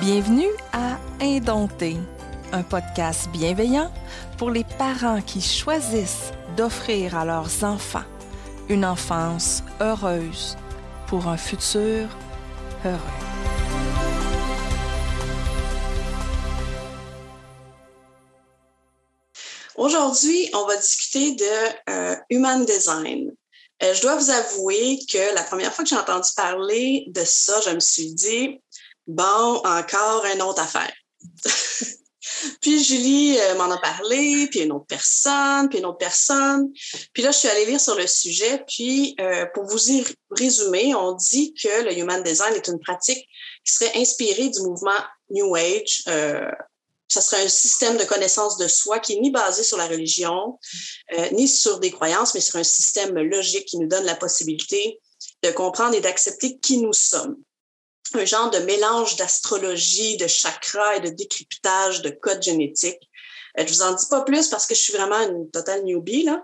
Bienvenue à Indompté, un podcast bienveillant pour les parents qui choisissent d'offrir à leurs enfants une enfance heureuse pour un futur heureux. Aujourd'hui, on va discuter de euh, Human Design. Euh, je dois vous avouer que la première fois que j'ai entendu parler de ça, je me suis dit, bon, encore une autre affaire. puis Julie euh, m'en a parlé, puis une autre personne, puis une autre personne. Puis là, je suis allée lire sur le sujet. Puis euh, pour vous y résumer, on dit que le Human Design est une pratique qui serait inspirée du mouvement New Age. Euh, ça serait un système de connaissance de soi qui est ni basé sur la religion, euh, ni sur des croyances, mais sur un système logique qui nous donne la possibilité de comprendre et d'accepter qui nous sommes. Un genre de mélange d'astrologie, de chakras et de décryptage de codes génétiques. Euh, je vous en dis pas plus parce que je suis vraiment une totale newbie, là.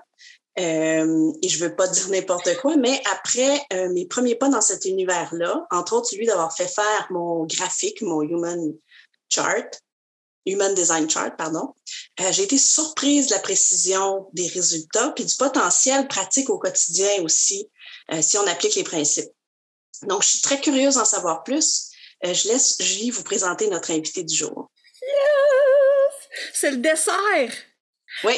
Euh, et je veux pas dire n'importe quoi, mais après euh, mes premiers pas dans cet univers-là, entre autres celui d'avoir fait faire mon graphique, mon Human Chart, Human Design Chart, pardon, j'ai été surprise de la précision des résultats puis du potentiel pratique au quotidien aussi si on applique les principes. Donc, je suis très curieuse d'en savoir plus. Euh, je laisse Julie vous présenter notre invité du jour. Yes! C'est le dessert! Oui.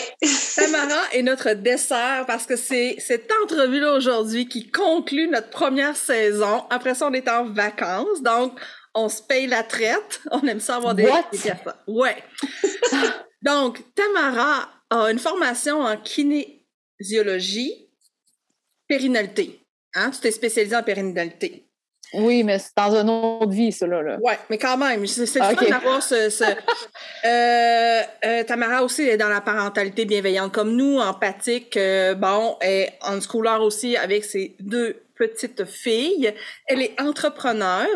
Tamara est notre dessert parce que c'est cette entrevue-là aujourd'hui qui conclut notre première saison. Après ça, on est en vacances. Donc, on se paye la traite. On aime ça avoir des... Des Ouais. Donc, Tamara a une formation en kinésiologie, périnalité. Hein? Tu t'es spécialisée en périnalité. Oui, mais c'est dans une autre vie, ça, là. là. Ouais, mais quand même, c'est le Ah, fun ok. d'avoir ce... ce- Euh, euh, Tamara aussi est dans la parentalité bienveillante comme nous, empathique, euh, bon, et en schooler aussi avec ses deux petites filles. Elle est entrepreneur.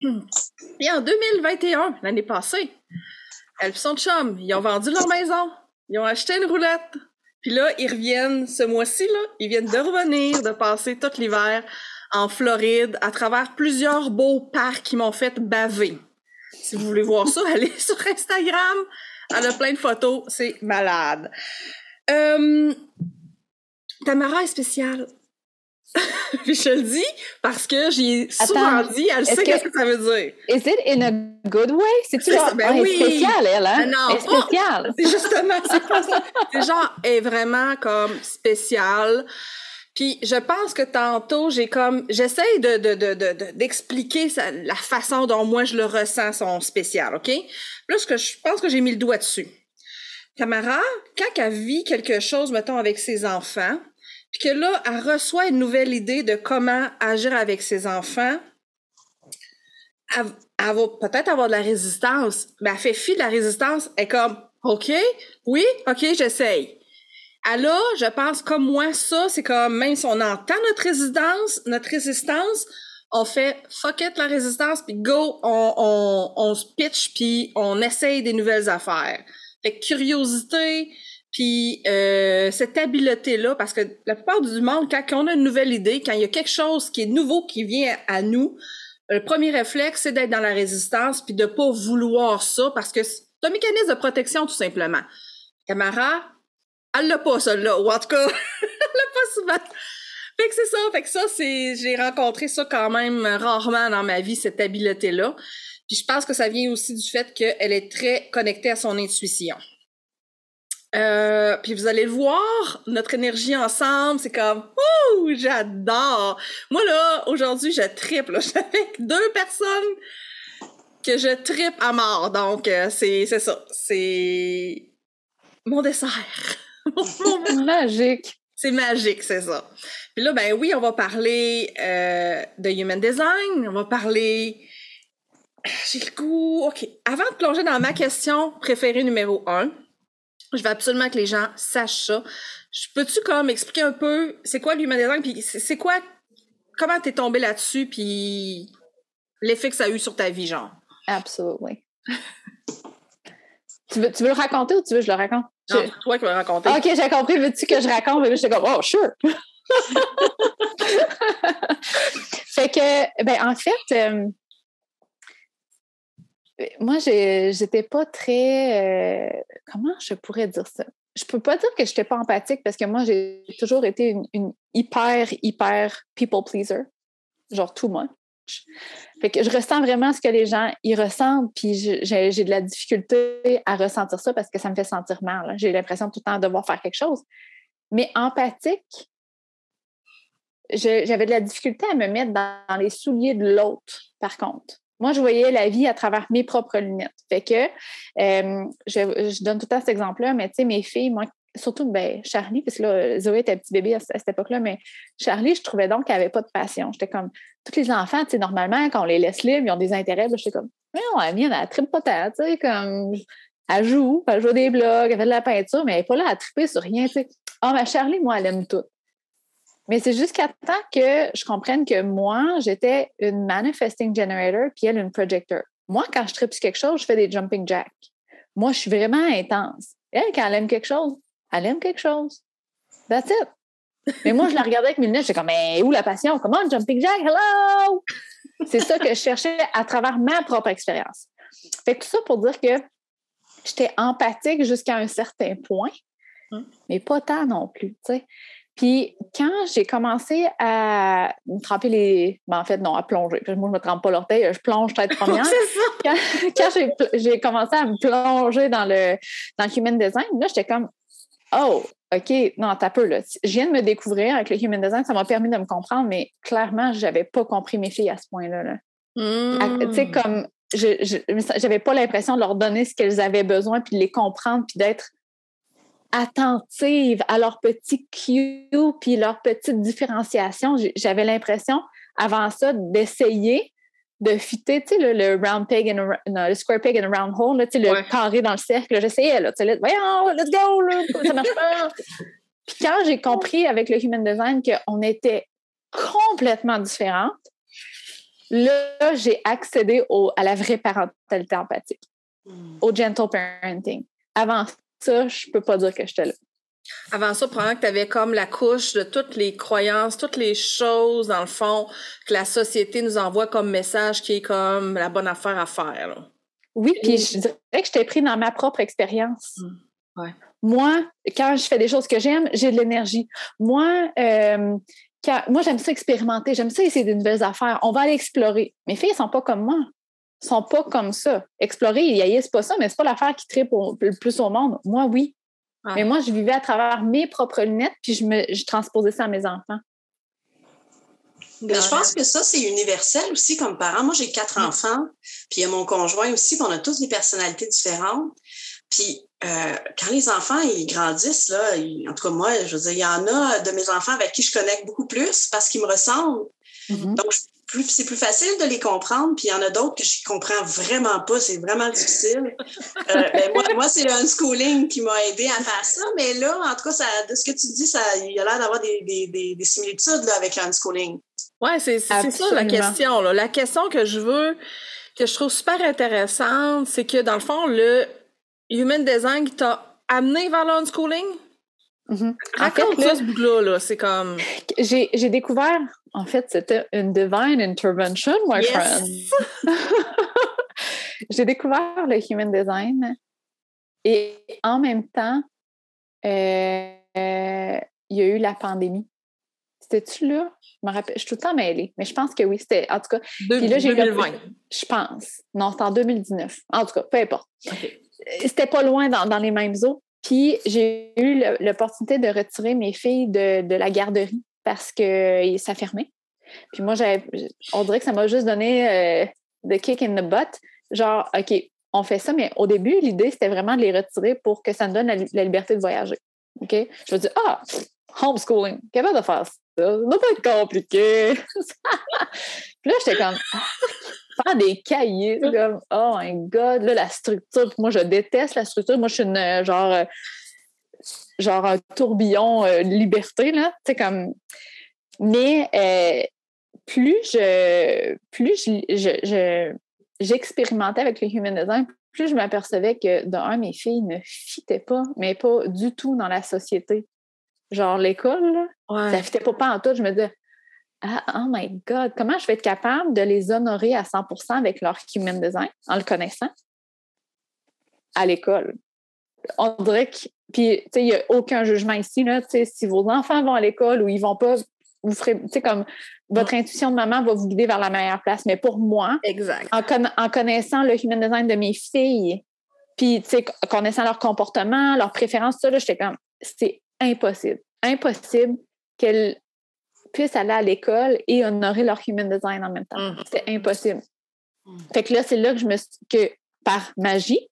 Et en 2021, l'année passée, elle et son chum, ils ont vendu leur maison. Ils ont acheté une roulette. Puis là, ils reviennent ce mois-ci, là, ils viennent de revenir, de passer tout l'hiver en Floride, à travers plusieurs beaux parcs qui m'ont fait baver. Si vous voulez voir ça, allez sur Instagram. Elle a plein de photos, c'est malade. Euh, Tamara est spéciale. Puis je le dis parce que j'ai souvent dit, elle sait que- qu'est-ce que ça veut dire. Is it in a good way? C'est genre, ça, ben est oui. spéciale, elle, hein? Non, Elle est spéciale. C'est justement, c'est pas ça. C'est genre, elle est vraiment comme spéciale. Puis je pense que tantôt, j'ai comme, j'essaye de, de, de, de, de- d'expliquer la façon dont moi je le ressens, son spécial, OK? Là, ce que je pense que j'ai mis le doigt dessus. Tamara, quand elle vit quelque chose, mettons, avec ses enfants, puis que là, elle reçoit une nouvelle idée de comment agir avec ses enfants, elle, va peut-être avoir de la résistance, mais elle fait fi de la résistance. Elle est comme, OK, oui, OK, j'essaye. Elle a, je pense, comme moi, ça, c'est comme, même si on entend notre résistance, notre résistance, on fait fuck it la résistance, puis go, on, on, on se pitch, puis on essaye des nouvelles affaires. Fait que curiosité, puis euh, cette habileté-là, parce que la plupart du monde, quand on a une nouvelle idée, quand il y a quelque chose qui est nouveau qui vient à nous, le premier réflexe, c'est d'être dans la résistance, puis de pas vouloir ça, parce que c'est un mécanisme de protection, tout simplement. Camara, elle l'a pas, celle-là, ou en tout cas, elle l'a pas souvent. Fait que c'est ça, fait que ça, c'est, j'ai rencontré ça quand même rarement dans ma vie, cette habileté-là. Puis je pense que ça vient aussi du fait qu'elle est très connectée à son intuition. Euh, puis vous allez le voir, notre énergie ensemble, c'est comme Ouh, j'adore. Moi là, aujourd'hui, je triple. là. Je suis avec deux personnes que je tripe à mort. Donc euh, c'est c'est ça, c'est mon dessert. Magique. c'est magique, c'est ça. Puis là, ben oui, on va parler euh, de human design, on va parler. J'ai le goût. OK. Avant de plonger dans ma question préférée numéro un, je veux absolument que les gens sachent ça. Peux-tu comme expliquer un peu c'est quoi l'human design, puis c'est quoi. Comment t'es tombé là-dessus, puis l'effet que ça a eu sur ta vie, genre? Absolutely. tu, veux, tu veux le raconter ou tu veux que je le raconte? Non, Je- toi qui vas raconter. Ah, OK, j'ai compris. Veux-tu que je raconte? Mais j'étais comme, oh, sure. fait que, ben, en fait, euh, moi, j'étais pas très. euh, comment je pourrais dire ça? Je peux pas dire que j'étais pas empathique parce que moi, j'ai toujours été une, hyper, hyper people pleaser. Genre too much. Fait que je ressens vraiment ce que les gens y ressentent, puis je- j'ai de la difficulté à ressentir ça parce que ça me fait sentir mal. J'ai l'impression tout le temps de devoir faire quelque chose. Mais empathique, je- j'avais de la difficulté à me mettre dans les souliers de l'autre, par contre. Moi, je voyais la vie à travers mes propres lunettes. Fait que, euh, je, donne tout temps cet exemple-là, mais tu sais, mes filles, moi, surtout ben, Charlie, parce que là, Zoé était petit bébé à, à cette époque-là, mais Charlie, je trouvais donc qu'elle n'avait pas de passion. J'étais comme, tous les enfants, tu sais, normalement, quand on les laisse libres, ils ont des intérêts. J'étais comme, mais non, la mienne, elle tripe pas tant, tu sais, comme, elle joue, elle joue des blogs, elle fait de la peinture, mais elle n'est pas là à triper sur rien, tu sais. Ah, mais Charlie, moi, elle aime tout. Mais c'est jusqu'à temps que je comprenne que moi, j'étais une manifesting generator, puis elle, une projector. Moi, quand je tripe sur quelque chose, je fais des jumping jacks. Moi, je suis vraiment intense. Elle, quand elle aime quelque chose, elle aime quelque chose. That's it. Mais moi, je la regardais avec mes lunettes, j'étais comme, mais où la passion? Comment jumping jack? Hello! C'est ça que je cherchais à travers ma propre expérience. Fait que tout ça pour dire que j'étais empathique jusqu'à un certain point, Hum. mais pas tant non plus, tu sais. Puis quand j'ai commencé à me tremper les... Ben, en fait, non, à plonger. Moi, je me trempe pas l'orteil, je plonge tête première. c'est ça. quand, quand j'ai, commencé à me plonger dans le, dans le human design, là, j'étais comme, oh, OK, non, t'as peu, là. Je viens de me découvrir avec le human design, ça m'a permis de me comprendre, mais clairement, j'avais pas compris mes filles à ce point-là. là. Tu sais, comme, je, je- j'avais pas l'impression de leur donner ce qu'elles avaient besoin, puis de les comprendre, puis d'être attentive à leurs petits cues, puis leurs petites différenciations. J'avais l'impression, avant ça, d'essayer de fitter, tu sais, le, le round peg and a, ra- non, le square peg and a round hole, là, tu sais, le carré dans le cercle. J'essayais, là, tu sais, là, voyons, let's go, là, ça marche pas. Puis quand j'ai compris avec le human design qu'on était complètement différentes, là, j'ai accédé au- à la vraie parentalité empathique, Hmm. au gentle parenting. Avant ça, je peux pas dire que j'étais là. Avant ça, probablement que tu avais comme la couche de toutes les croyances, toutes les choses, dans le fond, que la société nous envoie comme message qui est comme la bonne affaire à faire. là. Oui, puis je dirais que j'étais pris dans ma propre expérience. Ouais. Moi, quand je fais des choses que j'aime, j'ai de l'énergie. Moi, euh, quand- moi j'aime ça expérimenter, j'aime ça essayer de nouvelles affaires. On va aller explorer. Mes filles ne sont pas comme moi. Sont pas comme ça. Explorer, ils haïssent pas ça, mais c'est pas l'affaire qui tripe le plus au monde. Moi, oui. Ah. Mais moi, je vivais à travers mes propres lunettes, puis je, me, je transposais ça à mes enfants. Mais je pense que ça, c'est universel aussi comme parent. Moi, j'ai quatre enfants, puis il y a mon conjoint aussi, puis on a tous des personnalités différentes. Puis euh, quand les enfants ils grandissent, là, ils- en tout cas, moi, je veux dire, il y en a de mes enfants avec qui je connecte beaucoup plus parce qu'ils me ressemblent. Donc, je- plus- c'est plus facile de les comprendre, puis il y en a d'autres que je comprends vraiment pas, c'est vraiment difficile. Euh, ben, moi, moi c'est le unschooling qui m'a aidé à faire ça, mais là, en tout cas, ça, de ce que tu dis, ça, il y a l'air d'avoir des, des, des, des similitudes là, avec le unschooling. Ouais, c'est c'est ça la question. Là. La question que je veux, que je trouve super intéressante, c'est que dans le fond, le human design qui t'a amené vers l'unschooling, En fait, raconte ça ce bout-là. Là. C'est comme. j'ai j'ai découvert, en fait, c'était une divine intervention, my Yes! friend. j'ai découvert le human design et en même temps, euh, euh, il y a eu la pandémie. C'était-tu là? Je me rappelle, je suis tout le temps mêlée, mais je pense que oui, c'était, en tout cas, Puis là, j'ai eu le- 2020. je pense. Non, c'était en 2019. En tout cas, peu importe. C'était pas loin dans, dans les mêmes eaux. Puis j'ai eu l'opportunité de retirer mes filles de, la garderie parce que ça fermait. Puis moi, on dirait que ça m'a juste donné euh, the kick in the butt. Genre, OK, on fait ça, mais au début, l'idée, c'était vraiment de les retirer pour que ça me donne la, li- la liberté de voyager. OK? Je me dis, ah, homeschooling, capable de faire ça? Ça doit pas être compliqué. Puis là, j'étais comme, faire des cahiers, comme, oh my God, là, la structure. Moi, je déteste la structure. Moi, je suis une, euh, genre, euh, genre un tourbillon euh, de liberté, là. Tu comme. Mais euh, plus je. Plus je, je- je- j'expérimentais avec le human design, plus je m'apercevais que, d'un, mes filles ne fitaient pas, mais pas du tout dans la société. Genre, l'école, là, Ouais. ça fitait pas, pas en tout. Je me disais, ah, oh my God, comment je vais être capable de les honorer à 100% avec leur human design en le connaissant? À l'école? On dirait que, puis, tu sais, il n'y a aucun jugement ici, là, tu sais, si vos enfants vont à l'école ou ils vont pas, vous ferez, tu sais, comme votre intuition de maman va vous guider vers la meilleure place. Mais pour moi, exact. En, en connaissant le human design de mes filles, puis, tu sais, connaissant leur comportement, leurs préférences, ça, là, j'étais comme, c'est impossible. Impossible qu'elles puissent aller à l'école et honorer leur human design en même temps. Mm. C'est impossible. Mm. Fait que là, c'est là que je me que par magie,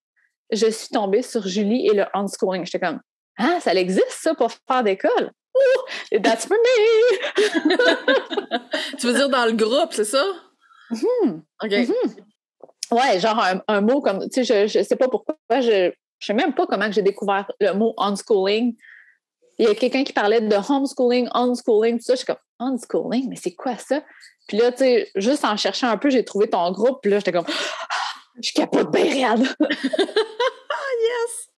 je suis tombée sur Julie et le unschooling. J'étais comme Ah, ça existe ça pour faire d'école? Ouh, that's for me! tu veux dire dans le groupe, c'est ça? Mm-hmm. OK. Mm-hmm. Ouais, genre un, mot comme, tu sais, je, je sais pas pourquoi, je, je sais même pas comment j'ai découvert le mot unschooling. Il y a quelqu'un qui parlait de homeschooling, unschooling, tout ça. Je suis comme, unschooling, mais c'est quoi ça? Puis là, tu sais, juste en cherchant un peu, j'ai trouvé ton groupe. Puis là, j'étais comme, ah, je capote bien ah, yes!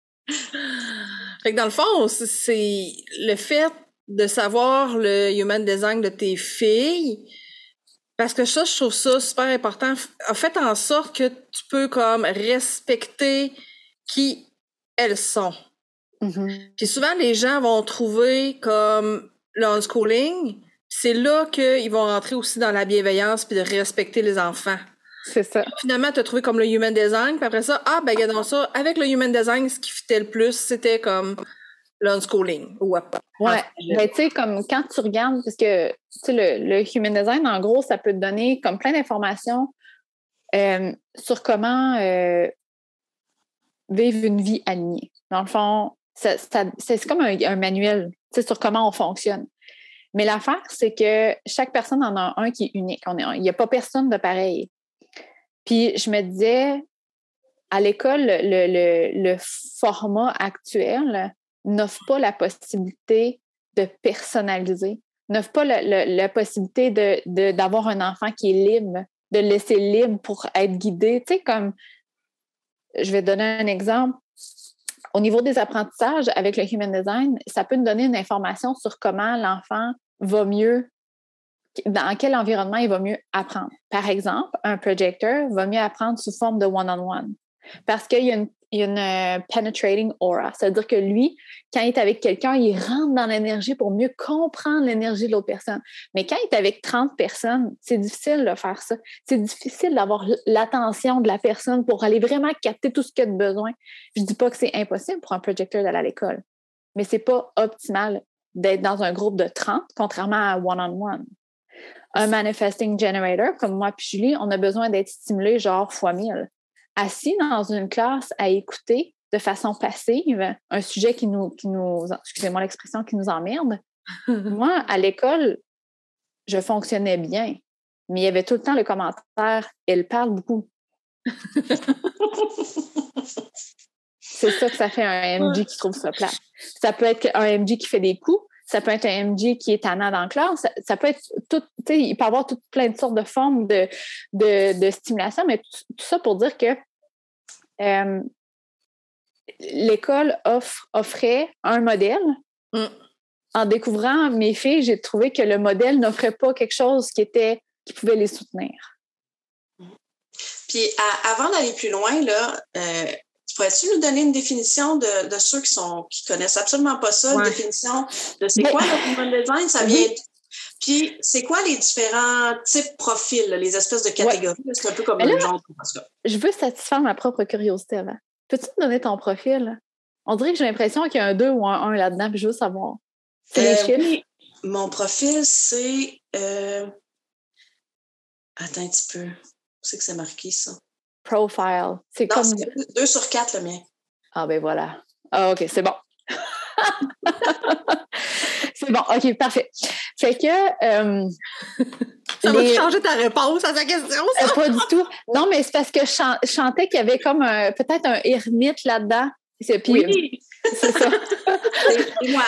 Fait que dans le fond, c'est le fait de savoir le human design de tes filles, parce que ça, je trouve ça super important, a fait en sorte que tu peux comme respecter qui elles sont. Mm-hmm. Puis souvent, les gens vont trouver comme l'unschooling, c'est là qu'ils vont rentrer aussi dans la bienveillance puis de respecter les enfants. C'est ça. finalement, tu as trouvé comme le human design, puis après ça, ah, ben, dans ça, avec le human design, ce qui fitait le plus, c'était comme l'unschooling. Ouais. Ouais. Ben, tu sais, comme quand tu regardes, parce que, tu sais, le, le, human design, en gros, ça peut te donner comme plein d'informations euh, sur comment euh, vivre une vie alignée. Dans le fond, c'est comme un, manuel sur comment on fonctionne. Mais l'affaire, c'est que chaque personne en a un qui est unique. il n'y a pas personne de pareil. Puis je me disais, à l'école, le, format actuel n'offre pas la possibilité de personnaliser, n'offre pas la, possibilité d'avoir de, un enfant qui est libre, de le laisser libre pour être guidé. Tu sais, comme, je vais donner un exemple au niveau des apprentissages avec le Human Design, ça peut nous donner une information sur comment l'enfant va mieux, dans quel environnement il va mieux apprendre. Par exemple, un projecteur va mieux apprendre sous forme de one-on-one parce qu'il y a une y euh, penetrating aura. C'est-à-dire que lui, quand il est avec quelqu'un, il rentre dans l'énergie pour mieux comprendre l'énergie de l'autre personne. Mais quand il est avec 30 personnes, c'est difficile de faire ça. C'est difficile d'avoir l'attention de la personne pour aller vraiment capter tout ce qu'il a de besoin. Je ne dis pas que c'est impossible pour un projecteur d'aller à l'école, mais c'est pas optimal d'être dans un groupe de 30, contrairement à one-on-one. Un manifesting generator, comme moi et Julie, on a besoin d'être stimulé genre fois mille assis dans une classe à écouter de façon passive un sujet qui nous, qui nous excusez-moi l'expression, qui nous emmerde. Moi, à l'école, je fonctionnais bien, mais il y avait tout le temps le commentaire elle parle beaucoup. C'est ça que ça fait un MG qui trouve ça plat. Ça peut être un MG qui fait des coups, ça peut être un MG qui est tannant dans la classe, ça, peut être tout, il peut avoir toutes plein de sortes de formes de, de, stimulation, mais tout, ça pour dire que euh, l'école offre, offrait un modèle. Mm. En découvrant mes filles, j'ai trouvé que le modèle n'offrait pas quelque chose qui était qui pouvait les soutenir. Puis avant d'aller plus loin, là, euh, Pourrais-tu nous donner une définition de, ceux qui sont qui connaissent absolument pas ça, une définition de c'est quoi le human design? Ça vient. Puis c'est quoi les différents types profils, les espèces de catégories? C'est un peu comme le genre. Je veux satisfaire ma propre curiosité avant. Peux-tu me donner ton profil? On dirait que j'ai l'impression qu'il y a un 2 ou un 1 là-dedans, puis je veux savoir. C'est euh, Oui. Mon profil, c'est. Euh... Attends un petit peu. Où c'est que c'est marqué, ça? Profile. C'est comme. Deux sur quatre, le mien. Ah, ben voilà. Ah, OK, c'est bon. c'est bon, OK, parfait. Fait que. Euh, ça va changer ta réponse à sa question, ça? Euh, pas du tout. Non, mais c'est parce que je, chantais qu'il y avait comme peut-être un ermite là-dedans. Puis, oui, c'est ça. c'est moi.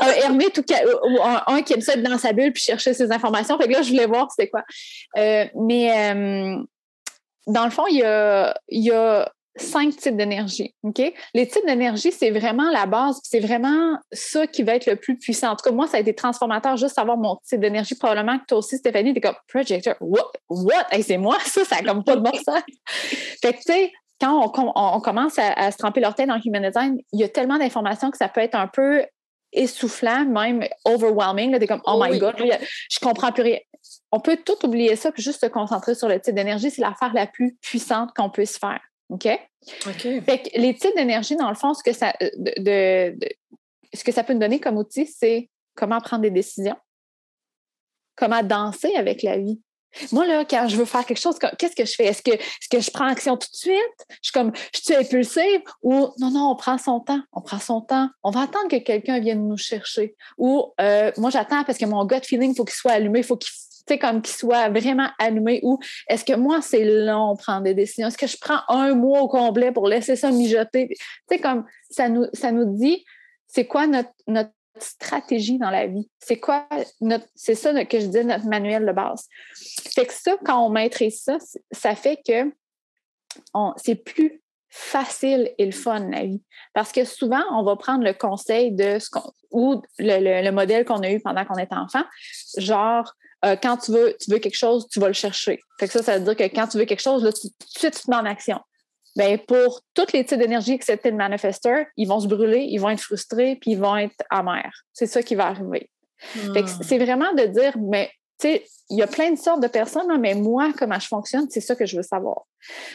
un ermite ou, un, qui aime ça être dans sa bulle puis chercher ses informations. Fait que là, je voulais voir c'était quoi. Euh, mais dans le fond, il y a, cinq types d'énergie. Les types d'énergie, c'est vraiment la base, c'est vraiment ça qui va être le plus puissant. En tout cas, moi, ça a été transformateur juste savoir mon type d'énergie. Probablement que toi aussi, Stéphanie, t'es comme projector. What? What? c'est moi, ça, ça n'a comme pas de bon sens. fait que, tu sais, quand on, commence à, se tremper leur tête dans le human design, il y a tellement d'informations que ça peut être un peu essoufflant, même overwhelming. T'es comme, oh my God, je comprends plus rien. On peut tout oublier ça, puis juste se concentrer sur le type d'énergie. C'est l'affaire la plus puissante qu'on puisse faire. OK? Fait que les types d'énergie, dans le fond, ce que ça, euh, de, ce que ça peut nous donner comme outil, c'est comment prendre des décisions, comment danser avec la vie. Moi, là, quand je veux faire quelque chose, qu'est-ce que je fais? Est-ce que, est que je prends action tout de suite? Je suis comme, je suis impulsive? Ou non, non, on prend son temps. On prend son temps. On va attendre que quelqu'un vienne nous chercher. Ou euh, moi, j'attends parce que mon gut feeling, il faut qu'il soit allumé, il faut qu'il sais, comme qu'il soit vraiment allumé ou est-ce que moi, c'est long prendre des décisions? Est-ce que je prends un mois au complet pour laisser ça mijoter? Tu sais, comme ça nous, ça nous dit c'est quoi notre, notre stratégie dans la vie? C'est quoi notre, c'est ça que je dis, notre manuel de base. Fait que ça, quand on maîtrise ça, ça fait que c'est plus facile et le fun, la vie. Parce que souvent, on va prendre le conseil de ce qu'on, ou le, le modèle qu'on a eu pendant qu'on était enfant, genre, euh, quand tu veux, tu veux quelque chose, tu vas le chercher. Fait que ça, ça veut dire que quand tu veux quelque chose, là, tu, tout de suite, tu te mets en action. Bien, pour tous les types d'énergie excepté le manifesteur, ils vont se brûler, ils vont être frustrés, puis ils vont être amers. C'est ça qui va arriver. Hmm. c'est vraiment de dire, mais tu sais, il y a plein de sortes de personnes, mais moi, comment je fonctionne, c'est ça que je veux savoir.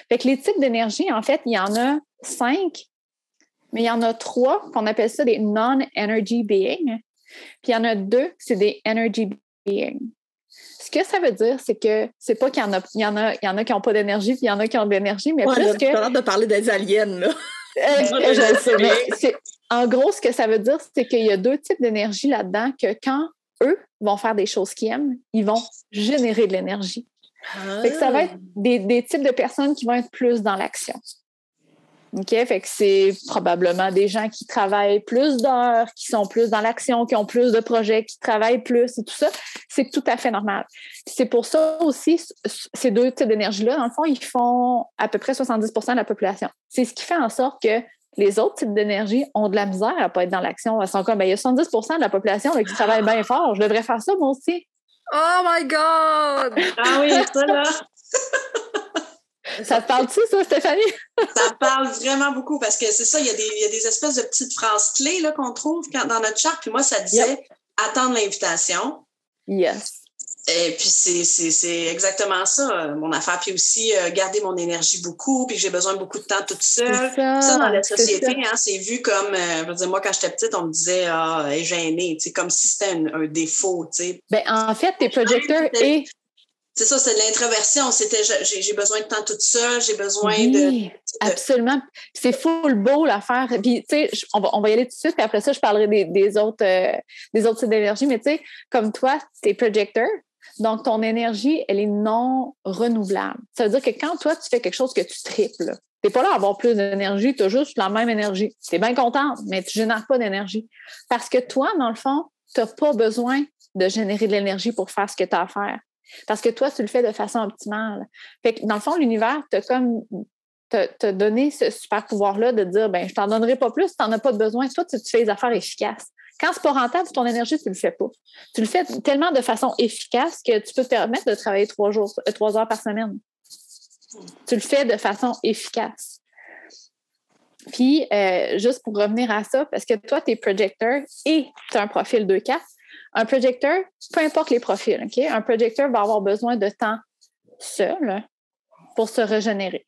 Fait que les types d'énergie, en fait, il y en a cinq, mais il y en a trois qu'on appelle ça des non-energy beings. Puis il y en a deux, c'est des energy beings ce que ça veut dire, c'est que c'est pas qu'il y en a, il y en a, il y en a qui n'ont pas d'énergie, puis il y en a qui ont de l'énergie, mais plus que. J'ai de parler des aliens, là. Euh, je sais, mais en gros, ce que ça veut dire, c'est qu'il y a deux types d'énergie là-dedans que quand eux vont faire des choses qu'ils aiment, ils vont générer de l'énergie. ça va être ah. des, des, types de personnes qui vont être plus dans l'action. OK? Fait que c'est probablement des gens qui travaillent plus d'heures, qui sont plus dans l'action, qui ont plus de projets, qui travaillent plus et tout ça. C'est tout à fait normal. C'est pour ça aussi, ces deux types d'énergie-là, dans le fond, ils font à peu près 70% de la population. C'est ce qui fait en sorte que les autres types d'énergie ont de la misère à ne pas être dans l'action. Elles sont comme, ben, il y a 70% de la population qui travaille bien fort. Je devrais faire ça, moi aussi. Oh my God! Ah oui, ça là! Ça te parle-tu, ça, Stéphanie? ça parle vraiment beaucoup parce que c'est ça, il y, a des, espèces de petites phrases clés qu'on trouve dans notre charte. Puis moi, ça disait attendre l'invitation. Yes. Et puis, c'est exactement ça, mon affaire. Puis aussi, euh, garder mon énergie beaucoup, puis j'ai besoin de beaucoup de temps toute seule. Ça, dans la société, hein, c'est vu comme, euh, je veux dire, moi, quand j'étais petite, on me disait, ah, elle est gênée, comme si c'était un, défaut, tu sais. Ben, en fait, tes projecteurs et c'est ça, c'est de l'introversion. C'était j'ai besoin de temps toute seule, j'ai besoin de, Absolument. C'est full beau l'affaire. Puis, tu sais, on va, on va y aller tout de suite, puis après ça, je parlerai des, autres, euh, des autres types d'énergie. Mais tu sais, comme toi, tu es projecteur. Donc, ton énergie, elle est non renouvelable. Ça veut dire que quand toi, tu fais quelque chose que tu triples, tu n'es pas là à avoir plus d'énergie, tu as juste la même énergie. Tu es bien contente, mais tu ne génères pas d'énergie. Parce que toi, dans le fond, tu n'as pas besoin de générer de l'énergie pour faire ce que tu as à faire. Parce que toi, tu le fais de façon optimale. Dans le fond, l'univers t'a comme t'a donné ce super pouvoir-là de dire ben je t'en donnerai pas plus, tu n'en as pas besoin. Toi, tu, fais les affaires efficaces. Quand c'est pas rentable, ton énergie, tu le fais pas. Tu le fais tellement de façon efficace que tu peux te permettre de travailler trois jours, euh, trois heures par semaine. Tu le fais de façon efficace. Puis, euh, juste pour revenir à ça, parce que toi, tu es projecteur et tu as un profil 2-4, un projecteur, peu importe les profils? Un projecteur va avoir besoin de temps seul pour se régénérer.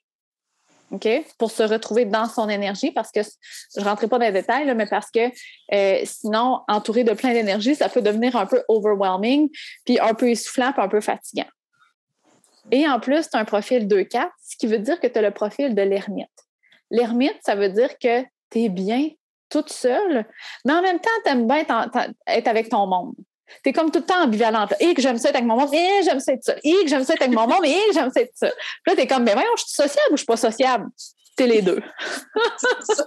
Pour se retrouver dans son énergie, parce que je ne rentrerai pas dans les détails, mais parce que euh, sinon, entouré de plein d'énergie, ça peut devenir un peu overwhelming, puis un peu essoufflant, puis un peu fatigant. Et en plus, tu as un profil 2-4, ce qui veut dire que tu as le profil de l'ermite. L'ermite, ça veut dire que tu es bien toute seule, mais en même temps, tu aimes bien être avec ton monde. Tu es comme tout le temps ambivalente. Et que j'aime ça être avec mon monde, et j'aime ça être ça. Et que j'aime ça être avec mon monde, et j'aime ça être ça. Puis là, tu es comme, mais voyons, je suis sociable ou je suis pas sociable? C'est les deux.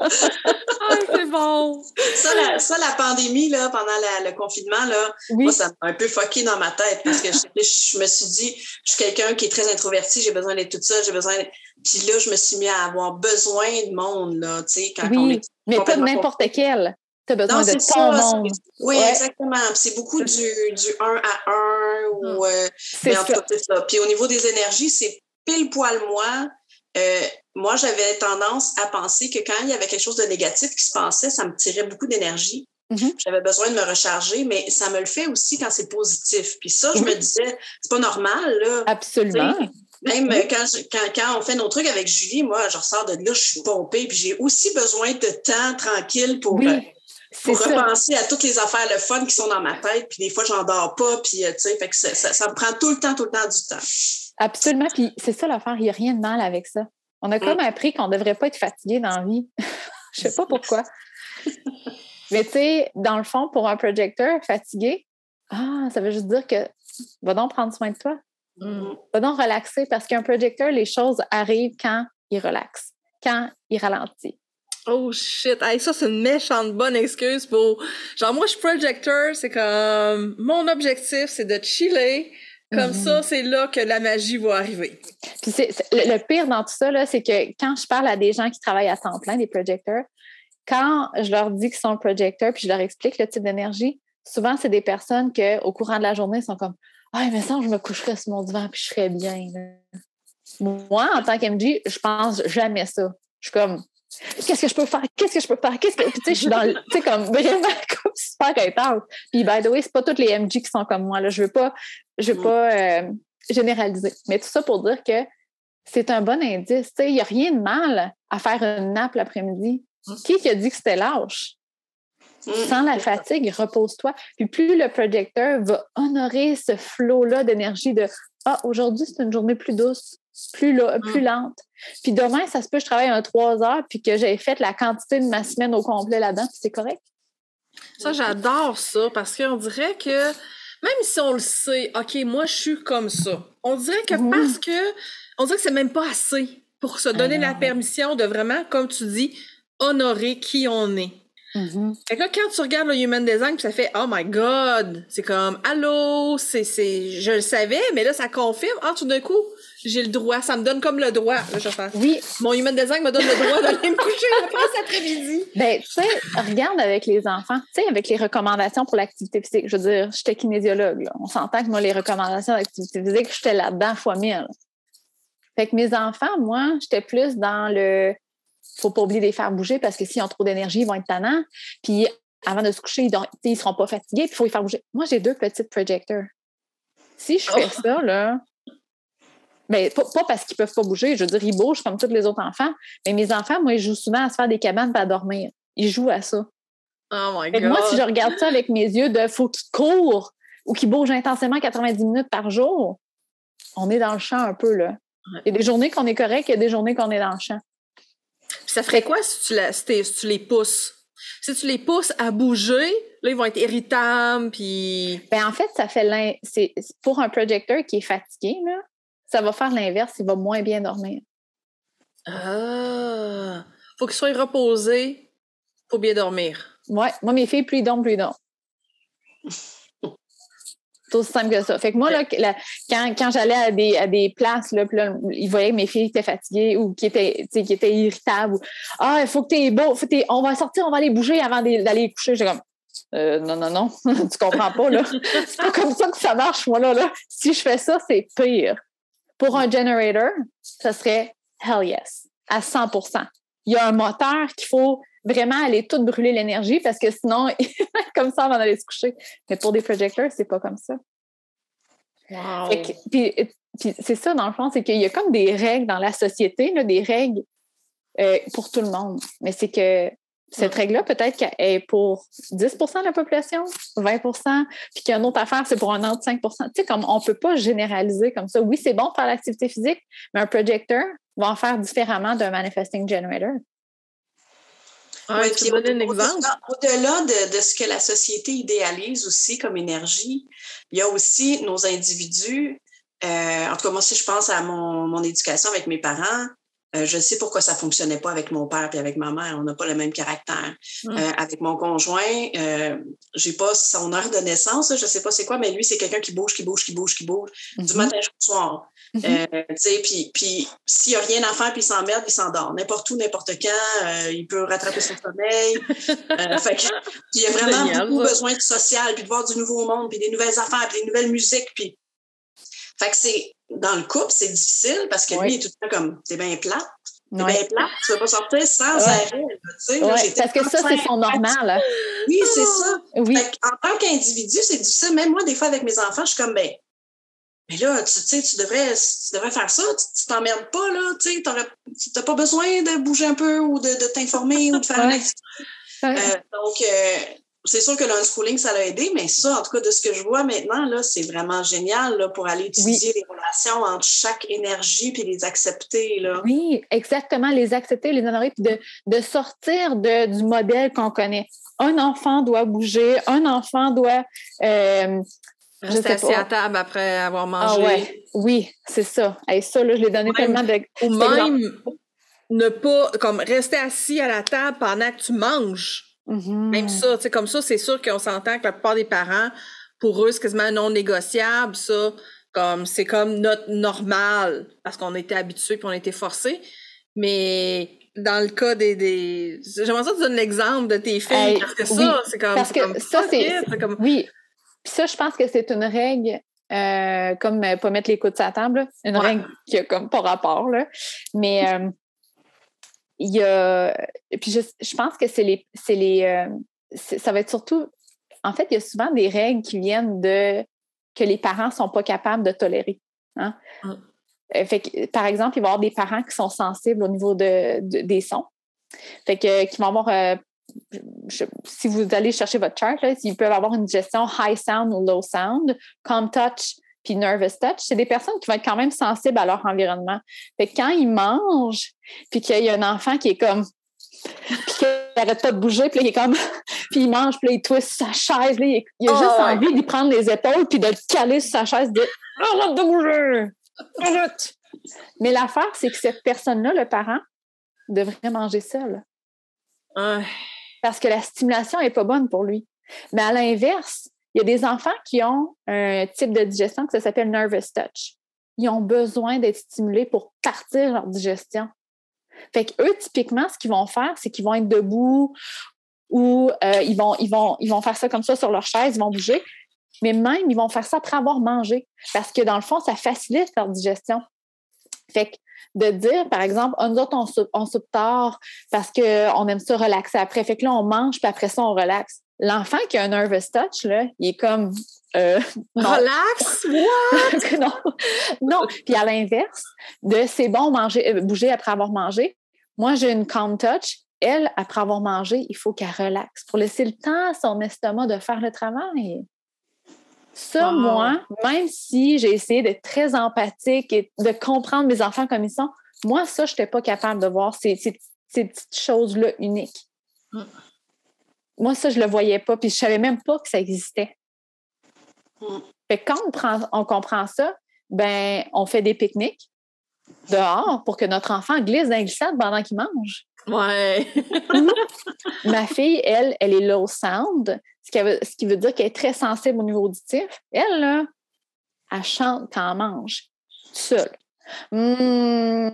ah, c'est bon. Ça la, ça, la pandémie, là, pendant le confinement, là, moi, ça m'a un peu fucké dans ma tête parce que je, me suis dit, je suis quelqu'un qui est très introverti, j'ai besoin d'être toute seule, j'ai besoin Puis là, je me suis mis à avoir besoin de monde, là, tu sais, quand on est mais pas n'importe quel. Tu as besoin de ton ça, monde. Oui, exactement. C'est beaucoup du, du 1 à 1 ou... Euh, c'est ça. Puis au niveau des énergies, c'est pile poil moi. Euh, moi, j'avais tendance à penser que quand il y avait quelque chose de négatif qui se passait, ça me tirait beaucoup d'énergie. Mm-hmm. J'avais besoin de me recharger, mais ça me le fait aussi quand c'est positif. Puis ça, je me disais, c'est pas normal, là. Absolument. Même quand, quand, quand, on fait nos trucs avec Julie, moi, je ressors de là, je suis pompée, puis j'ai aussi besoin de temps tranquille pour, euh, pour repenser à toutes les affaires, le fun qui sont dans ma tête, puis des fois, j'en dors pas, puis, euh, tu sais, fait que ça, ça, me prend tout le temps, tout le temps du temps. Absolument, puis c'est ça l'affaire, il n'y a rien de mal avec ça. On a comme appris qu'on ne devrait pas être fatigué dans la vie. Je sais pas pourquoi. Mais tu sais, dans le fond, pour un projecteur fatigué, ah, ça veut juste dire que va donc prendre soin de toi. Mm. Va donc relaxer parce qu'un projecteur, les choses arrivent quand il relaxe, quand il ralentit. Oh shit, ça c'est une méchante bonne excuse pour genre moi je suis projecteur, c'est comme mon objectif c'est de chiller, comme mhm. ça, c'est là que la magie va arriver. Puis c'est, le, pire dans tout ça, c'est que quand je parle à des gens qui travaillent à temps plein, des projecteurs, quand je leur dis qu'ils sont projecteurs, puis je leur explique le type d'énergie, souvent, c'est des personnes qui, au courant de la journée, sont comme Ah, mais ça, je me coucherais sur mon divan, puis je serais bien. Moi, en tant qu'MG, je pense jamais ça. Je suis comme qu'est-ce que je peux faire? Qu'est-ce que je peux faire? Qu'est-ce que. Tu sais, je suis dans Tu sais, comme vraiment comme super intense. Puis, by the way, c'est pas toutes les MG qui sont comme moi. Là. Je veux pas, je veux mm. pas euh, généraliser. Mais tout ça pour dire que c'est un bon indice. Tu sais, il n'y a rien de mal à faire une nappe l'après-midi. Mm. Qui, qui a dit que c'était lâche? Mm. Sans la fatigue, repose-toi. Puis plus le projecteur va honorer ce flot-là d'énergie de Ah, aujourd'hui, c'est une journée plus douce plus, plus mm. lente. Puis demain, ça se peut, je travaille un trois heures, puis que j'ai fait la quantité de ma semaine au complet là-dedans, puis c'est correct. Ça, j'adore ça, parce qu'on dirait que même si on le sait, OK, moi, je suis comme ça, on dirait que mm-hmm. parce que, on dirait que c'est même pas assez pour se donner la permission de vraiment, comme tu dis, honorer qui on est. Mm-hmm. quand tu regardes le Human Design, ça fait Oh my God! C'est comme Allô, c'est, je le savais, mais là, ça confirme. Ah, tout d'un coup, j'ai le droit, ça me donne comme le droit. Là, je fais. Oui. Mon Human Design me donne le droit d'aller me coucher cet après-midi. Ben, tu sais, regarde avec les enfants, tu sais, avec les recommandations pour l'activité physique. Je veux dire, j'étais kinésiologue. On s'entend que moi, les recommandations d'activité physique, j'étais là-dedans fois mille. Fait que mes enfants, moi, j'étais plus dans le faut pas oublier de les faire bouger parce que s'ils ont trop d'énergie, ils vont être tannants. Puis avant de se coucher, ils ne seront pas fatigués, puis il faut les faire bouger. Moi, j'ai deux petites projecteurs. Si je fais oh. ça, là, mais ben, pas, parce qu'ils peuvent pas bouger, je veux dire, ils bougent comme tous les autres enfants, mais mes enfants, moi, ils jouent souvent à se faire des cabanes pour dormir. Ils jouent à ça. Oh my God. moi, si je regarde ça avec mes yeux de faut qu'ils courent ou qu'ils bougent intensément 90 minutes par jour, on est dans le champ un peu, là. Il y a des journées qu'on est correct, il y a des journées qu'on est dans le champ ça ferait quoi si tu, si tu les pousses? Si tu les pousses à bouger, là, ils vont être irritables, puis... Ben, en fait, ça fait c'est Pour un projecteur qui est fatigué, là, ça va faire l'inverse, il va moins bien dormir. Ah! Faut qu'ils soient reposés pour bien dormir. Ouais. Moi, mes filles, plus ils dorment, plus ils dorment. C'est aussi simple que ça. Fait que moi, là, quand, quand j'allais à des, à des places, là, puis là, ils voyaient que mes filles étaient fatiguées ou qui étaient, qui étaient irritables. ah, il faut que tu es beau, faut on va sortir, on va aller bouger avant d'aller coucher. J'ai comme, euh, non, non, non, tu comprends pas, là. c'est pas comme ça que ça marche, moi, là. là. Si je fais ça, c'est pire. Pour un generator, ça serait hell yes, à 100% Il y a un moteur qu'il faut vraiment aller tout brûler l'énergie parce que sinon, comme ça, on va aller se coucher. Mais pour des projecteurs, c'est pas comme ça. Wow. puis, c'est ça, dans le fond, c'est qu'il y a comme des règles dans la société, là, des règles euh, pour tout le monde. Mais c'est que cette règle-là, peut-être qu'elle est pour 10% de la population, 20% puis qu'il y a une autre affaire, c'est pour un autre 5% Tu sais, comme on ne peut pas généraliser comme ça. Oui, c'est bon de faire l'activité physique, mais un projecteur va en faire différemment d'un manifesting generator. Ah, au-delà de, ce que la société idéalise aussi comme énergie, il y a aussi nos individus. Euh, en tout cas, moi, si je pense à mon, mon éducation avec mes parents, Euh, je sais pourquoi ça fonctionnait pas avec mon père et avec ma mère. On n'a pas le même caractère. Mm. Euh, avec mon conjoint, euh, j'ai pas son heure de naissance, je sais pas c'est quoi, mais lui, c'est quelqu'un qui bouge, qui bouge, qui bouge, qui bouge, du Mhm. matin jusqu'au soir. Mhm. Euh, puis, puis s'il n'y a rien à faire, puis il s'emmerde, il s'endort. N'importe où, n'importe quand, il peut rattraper son sommeil. Fait que, puis il y a vraiment Génial, beaucoup ça. besoin de social, puis de voir du nouveau monde, puis des nouvelles affaires, puis des nouvelles musiques, puis... Fait que c'est... Dans le couple, c'est difficile parce que Oui. lui, il est tout le temps comme, t'es bien plat, t'es bien plat, tu veux pas sortir sans Ouais. arrêt, là, tu sais. là, Ouais, j'étais parce que ça, c'est son normal. hein. Oui, c'est ça. Oui. Fait en tant qu'individu, c'est difficile. Même moi, des fois, avec mes enfants, je suis comme, ben, mais là, tu sais, tu devrais, tu devrais faire ça. Tu t'emmerdes pas, là. Tu n'as pas besoin de bouger un peu ou de, de t'informer ou de faire activité. Ouais. Euh, donc, euh, c'est sûr que l'unschooling, ça l'a aidé, mais ça, en tout cas, de ce que je vois maintenant, là, c'est vraiment génial là, pour aller étudier les relations entre chaque énergie puis les accepter. Là. Oui, exactement. Les accepter, les honorer, puis de, de sortir de, du modèle qu'on connaît. Un enfant doit bouger, un enfant doit. euh, Rester assis à table après avoir Ah mangé. ouais, oui, c'est ça. Et ça, là, je l'ai donné Même- tellement de. Ou même ne pas, comme rester assis à la table pendant que tu manges. Mhm. Même ça, tu sais, comme ça, c'est sûr qu'on s'entend que la plupart des parents, pour eux, c'est quasiment non négociable, ça. Comme, c'est comme notre normal, parce qu'on était habitués puis on était forcés. Mais dans le cas des, des... j'aimerais ça que tu donnes l'exemple de tes filles, Hey, parce que oui, ça, c'est comme, parce que comme ça, c'est- comme, Oui. Puis ça, je pense que c'est une règle, euh, comme euh, pas mettre les coudes sur la table, là. une Ouais. règle qui a comme pas rapport. Là. Mais euh, il y a. Puis je, je pense que c'est les. C'est les euh, ça va être surtout. En fait, il y a souvent des règles qui viennent de que les parents ne sont pas capables de tolérer. Hein? Mm. Euh, Fait que, par exemple, il va y avoir des parents qui sont sensibles au niveau de, de- des sons. Fait que, qui vont avoir euh, je- si vous allez chercher votre chart, là, ils peuvent avoir une gestion high sound ou low sound, calm touch puis nervous touch. C'est des personnes qui vont être quand même sensibles à leur environnement. Fait que quand ils mangent, puis qu'il y a un enfant qui est comme puis qu'il n'arrête pas de bouger, puis là, il est comme puis il mange, puis là, il twist sa chaise, là, il, il a Oh, juste ouais. envie d'y prendre les épaules puis de le caler sur sa chaise, de arrête de bouger! Arrête! Mais l'affaire, c'est que cette personne-là, le parent, devrait manger seul Ouais. parce que la stimulation n'est pas bonne pour lui. Mais à l'inverse, il y a des enfants qui ont un type de digestion que ça s'appelle nervous touch. Ils ont besoin d'être stimulés pour partir leur digestion. Fait que eux, typiquement, ce qu'ils vont faire, c'est qu'ils vont être debout ou euh, ils, vont, ils, vont, ils vont faire ça comme ça sur leur chaise, ils vont bouger. Mais même, ils vont faire ça après avoir mangé parce que dans le fond, ça facilite leur digestion. Fait que de dire, par exemple, Ah, nous autres, on soupe, on tard parce qu'on aime ça relaxer après. Fait que là, on mange, puis après ça, on relaxe. L'enfant qui a un nervous touch, là, il est comme euh, non. Relax! non. non. Puis à l'inverse, de c'est bon manger, euh, bouger après avoir mangé. Moi, j'ai une calm touch. Elle, après avoir mangé, il faut qu'elle relaxe pour laisser le temps à son estomac de faire le travail. Ça, Wow. moi, même si j'ai essayé d'être très empathique et de comprendre mes enfants comme ils sont, moi, ça, je n'étais pas capable de voir ces, ces- ces petites choses-là uniques. Mm. Moi, ça, je le voyais pas, puis je savais même pas que ça existait. Mm. Fait que quand on, prend- on comprend ça, ben, on fait des pique-niques dehors pour que notre enfant glisse dans glissade pendant qu'il mange. Ouais. Ma fille, elle, elle est low sound, ce qui veut, ce qui veut dire qu'elle est très sensible au niveau auditif. Elle, là, elle chante quand elle mange, seule. Mmh.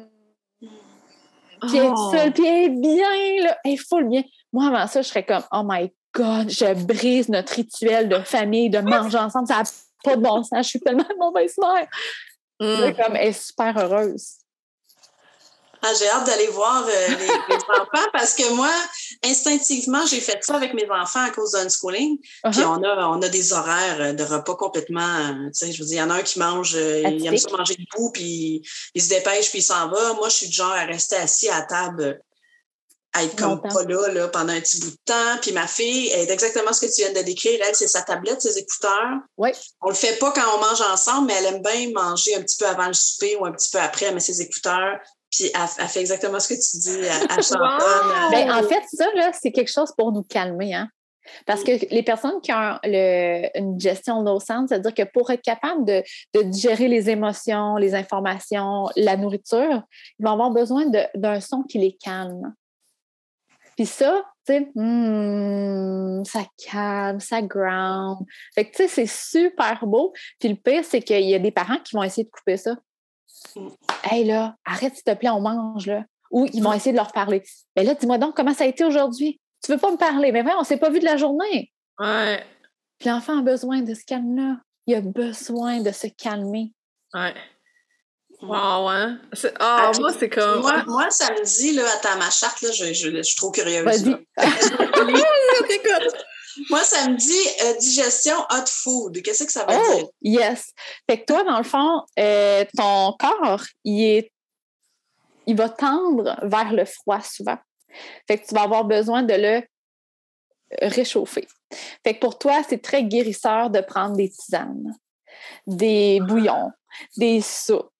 Puis elle est Oh. seule, puis elle est bien, là. Elle est full bien. Moi, avant ça, je serais comme, oh my God, je brise notre rituel de famille, de manger ensemble. Ça n'a pas de bon sens. Je suis tellement mauvaise mère. Mm. Comme, elle est super heureuse. Ah, j'ai hâte d'aller voir euh, les, les enfants parce que moi, instinctivement, j'ai fait ça avec mes enfants à cause d'unschooling. Puis Uh-huh. on a, on a des horaires de repas complètement. euh, Tu sais, je veux dire, il y en a un qui mange, euh, il aime ça manger debout, puis il se dépêche, puis il s'en va. Moi, je suis du genre à rester assis à table, euh, à être comme pas là, là pendant un petit bout de temps. Puis ma fille, elle est exactement ce que tu viens de décrire. Elle, c'est sa tablette, ses écouteurs. Oui. On le fait pas quand on mange ensemble, mais elle aime bien manger un petit peu avant le souper ou un petit peu après. Elle met ses écouteurs. Puis elle, elle fait exactement ce que tu dis. Elle, elle chantonne. Wow! Ben, en fait, ça, là, c'est quelque chose pour nous calmer. Hein? Parce que les personnes qui ont une gestion low sound, c'est-à-dire que pour être capable de, de, digérer les émotions, les informations, la nourriture, ils vont avoir besoin d'un son qui les calme. Puis ça, tu sais, hmm, ça calme, ça ground. Fait que, tu sais, c'est super beau. Puis le pire, c'est qu'il y a des parents qui vont essayer de couper ça. Mm. Hey, là, arrête, s'il te plaît, on mange, là. Ou ils vont essayer de leur parler. Mais là, dis-moi donc comment ça a été aujourd'hui? Tu veux pas me parler? Mais on s'est pas vu de la journée. Ouais. Puis l'enfant a besoin de ce calme-là. Il a besoin de se calmer. Ouais. Wow, hein? Ah, moi, c'est comme. Moi, moi, samedi, là, attends, ma charte, là, je, je, je suis trop curieuse. Vas-y. moi, samedi, euh, digestion hot food. Qu'est-ce que ça veut oh, dire? Yes. Fait que toi, dans le fond, euh, ton corps, il est. Il va tendre vers le froid souvent. Fait que tu vas avoir besoin de le réchauffer. Fait que pour toi, c'est très guérisseur de prendre des tisanes, des bouillons, des soupes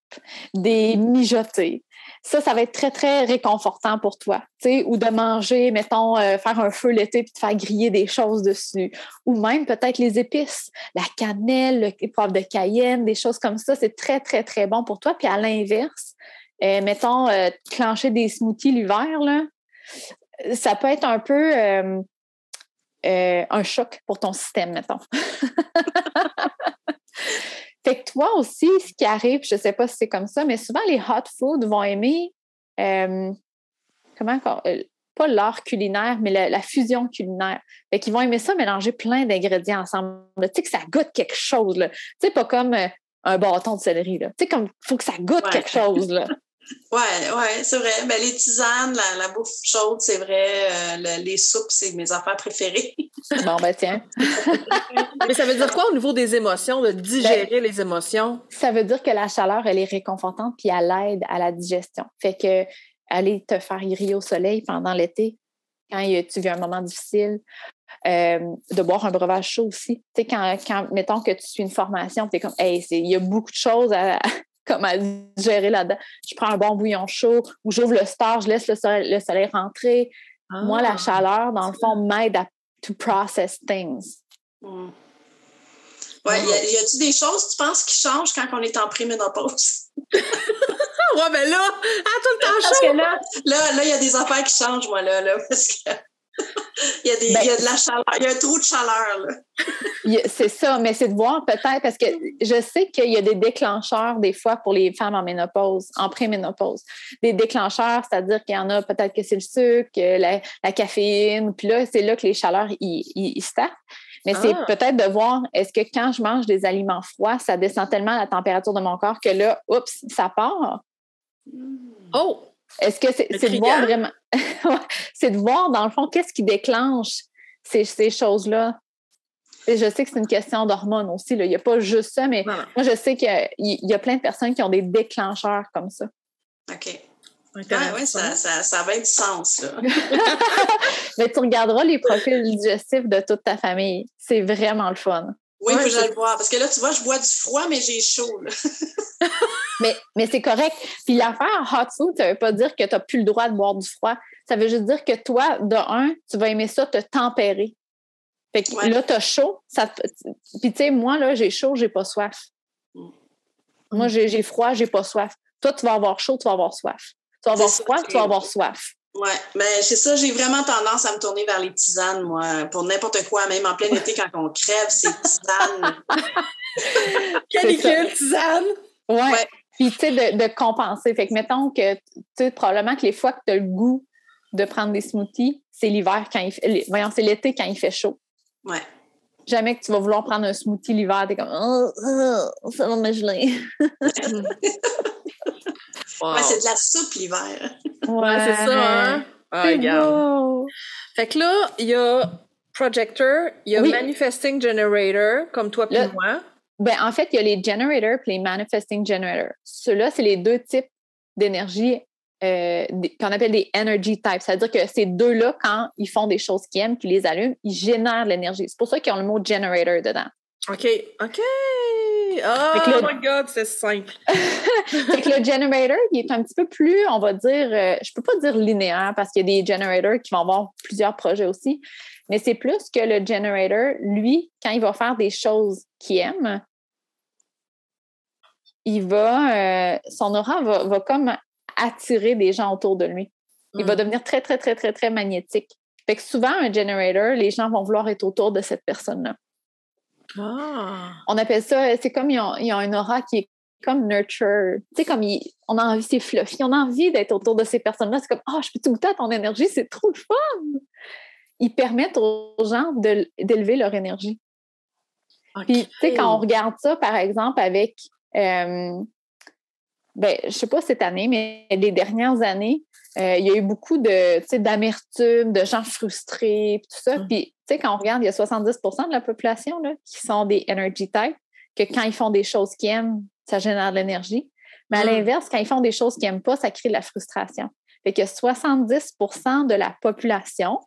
des mijotés. Ça, ça va être très, très réconfortant pour toi. Ou de manger, mettons, euh, faire un feu l'été puis de faire griller des choses dessus. Ou même peut-être les épices, la cannelle, le poivre de cayenne, des choses comme ça. C'est très, très, très bon pour toi. Puis à l'inverse, euh, mettons, euh, clencher des smoothies l'hiver, ça peut être un peu un choc pour ton système, mettons. Fait que toi aussi, ce qui arrive, je ne sais pas si c'est comme ça, mais souvent les hot foods vont aimer, euh, comment, euh, pas l'art culinaire, mais la, fusion culinaire. Fait qu'ils vont aimer ça, mélanger plein d'ingrédients ensemble. Tu sais, que ça goûte quelque chose. Tu sais, pas comme euh, un bâton de céleri, là. Tu sais, comme, faut que ça goûte quelque chose, là. Oui, ouais, c'est vrai. Ben, les tisanes, la, bouffe chaude, c'est vrai. Euh, les soupes, c'est mes affaires préférées. bon, ben tiens. Mais ça veut dire quoi au niveau des émotions, de digérer ben, les émotions? Ça veut dire que la chaleur, elle est réconfortante puis elle aide à la digestion. Fait que aller te faire griller au soleil pendant l'été, quand tu vis un moment difficile, euh, de boire un breuvage chaud aussi. Tu sais, quand, quand, mettons que tu suis une formation, tu es comme, hey, il y a beaucoup de choses à, comme à gérer là-dedans. Je prends un bon bouillon chaud ou j'ouvre le star, je laisse le soleil, rentrer. Moi, la ah. chaleur, dans le fond, m'aide à to process things. Ouais, y a-tu des choses, tu penses, qui changent quand on est en préménopause? ouais, ben là, à tout le temps Parce que là, là, il y a des affaires qui changent, moi, là, là parce que il, y a des, ben il y a de la chaleur, il y a un trou de chaleur. c'est ça, mais c'est de voir peut-être, parce que je sais qu'il y a des déclencheurs des fois pour les femmes en ménopause, en préménopause. Des déclencheurs, c'est-à-dire qu'il y en a peut-être que c'est le sucre, la, la caféine, puis là, c'est là que les chaleurs, ils, ils, Mais c'est ah. peut-être de voir, est-ce que quand je mange des aliments froids, ça descend tellement la température de mon corps que là, oups, ça part? Oh! Est-ce que c'est de voir vraiment. c'est de voir, dans le fond, qu'est-ce qui déclenche ces, ces choses-là? Et je sais que c'est une question d'hormones aussi. Là. Il n'y a pas juste ça, mais moi, je sais qu'il y, a plein de personnes qui ont des déclencheurs comme ça. OK. Ah, oui, ça, ça, ça va être du sens. Là. mais tu regarderas les profils digestifs de toute ta famille. C'est vraiment le fun. Oui, ouais, je le voir. Parce que là, tu vois, je bois du froid, mais j'ai chaud. mais mais c'est correct. Puis l'affaire hot food, ça ne veut pas dire que tu n'as plus le droit de boire du froid. Ça veut juste dire que toi, de un, tu vas aimer ça te tempérer. Fait que là, tu as chaud. Ça Puis tu sais, moi, là, j'ai chaud, j'ai pas soif. Mm. Moi, j'ai froid, j'ai pas soif. Toi, tu vas avoir chaud, tu vas avoir soif. Tu vas avoir froid, tu vas avoir soif. Oui, mais c'est ça, j'ai vraiment tendance à me tourner vers les tisanes, moi, pour n'importe quoi, même en plein été quand on crève, c'est tisane. Canicule, tisane! Oui. Ouais. Puis, tu sais, de, compenser. Fait que, mettons que, tu sais, probablement que les fois que tu as le goût de prendre des smoothies, c'est l'hiver quand il fait. Voyons, c'est l'été quand il fait chaud. Oui. Jamais que tu vas vouloir prendre un smoothie l'hiver, t'es comme, oh, oh, ça va me geler. Ouais, c'est de la soupe l'hiver. Ouais, c'est ça, hein? Ah, regarde. Fait que là, il y a Projector, il y a Manifesting Generator, comme toi et moi. Ben, en fait, il y a les Generators et les Manifesting Generators. Ceux-là, c'est les deux types d'énergie euh, qu'on appelle des energy types. C'est-à-dire que ces deux-là, quand ils font des choses qu'ils aiment, qu'ils les allument, ils génèrent de l'énergie. C'est pour ça qu'ils ont le mot generator dedans. OK. OK. Oh my God, c'est simple. fait que le generator, il est un petit peu plus, on va dire, euh, je peux pas dire linéaire parce qu'il y a des generators qui vont avoir plusieurs projets aussi, mais c'est plus que le generator, lui, quand il va faire des choses qu'il aime, il va, euh, son aura va, va, comme attirer des gens autour de lui. Il va mm. devenir très, très, très, très, très magnétique. Fait que souvent, un generator, les gens vont vouloir être autour de cette personne-là. Ah. On appelle ça, c'est comme ils ont, ils ont une aura qui est comme nurture. Tu sais, comme on a envie, c'est fluffy, on a envie d'être autour de ces personnes-là. C'est comme, oh, je peux tout goûter à ton énergie, c'est trop de fun! Ils permettent aux gens d'élever leur énergie. Puis, tu sais, quand on regarde ça, par exemple, avec, euh, ben, je sais pas cette année, mais les dernières années, euh, il y a eu beaucoup de, d'amertume, de gens frustrés, tout ça. Mmh. Puis, tu sais, quand on regarde, il y a 70% de la population là, qui sont des energy types, que quand ils font des choses qu'ils aiment, ça génère de l'énergie. Mais à mmh. l'inverse, quand ils font des choses qu'ils n'aiment pas, ça crée de la frustration. Fait que 70% de la population,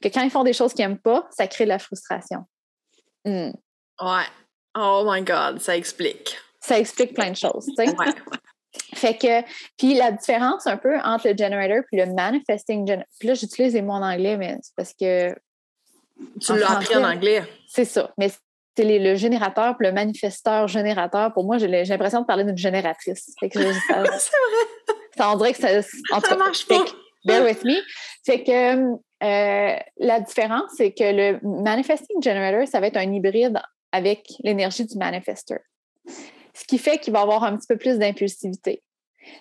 que quand ils font des choses qu'ils n'aiment pas, ça crée de la frustration. Mmh. Ouais. Oh my God, ça explique. Ça explique plein de choses, tu sais. Ouais. Fait que, puis la différence un peu entre le generator puis le manifesting generator, puis là j'utilise les mots en anglais, mais c'est parce que. Tu l'as appris en anglais. C'est ça. Mais c'est le générateur puis le manifesteur générateur. Pour moi, j'ai l'impression de parler d'une génératrice. c'est vrai. Ça, on dirait que ça. ça marche pas. bear with me. Fait que euh, la différence, c'est que le manifesting generator, ça va être un hybride avec l'énergie du manifester ce qui fait qu'il va avoir un petit peu plus d'impulsivité.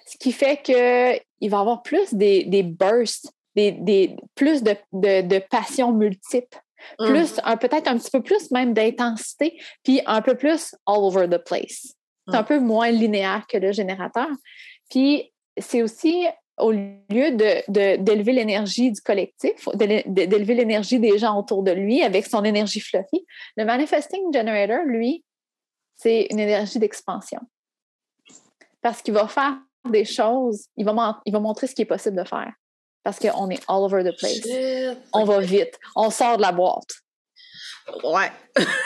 Ce qui fait qu'il va avoir plus des, des bursts, des, plus de, de, passions multiples, mm. plus peut-être un petit peu plus même d'intensité, puis un peu plus all over the place. C'est un mm. peu moins linéaire que le générateur. Puis c'est aussi au lieu d'élever l'énergie du collectif, d'élever l'énergie des gens autour de lui avec son énergie fluffy, le manifesting generator, lui, c'est une énergie d'expansion. Parce qu'il va faire des choses, il va, il va montrer ce qui est possible de faire. Parce qu'on est all over the place. On va vite. On sort de la boîte. Ouais.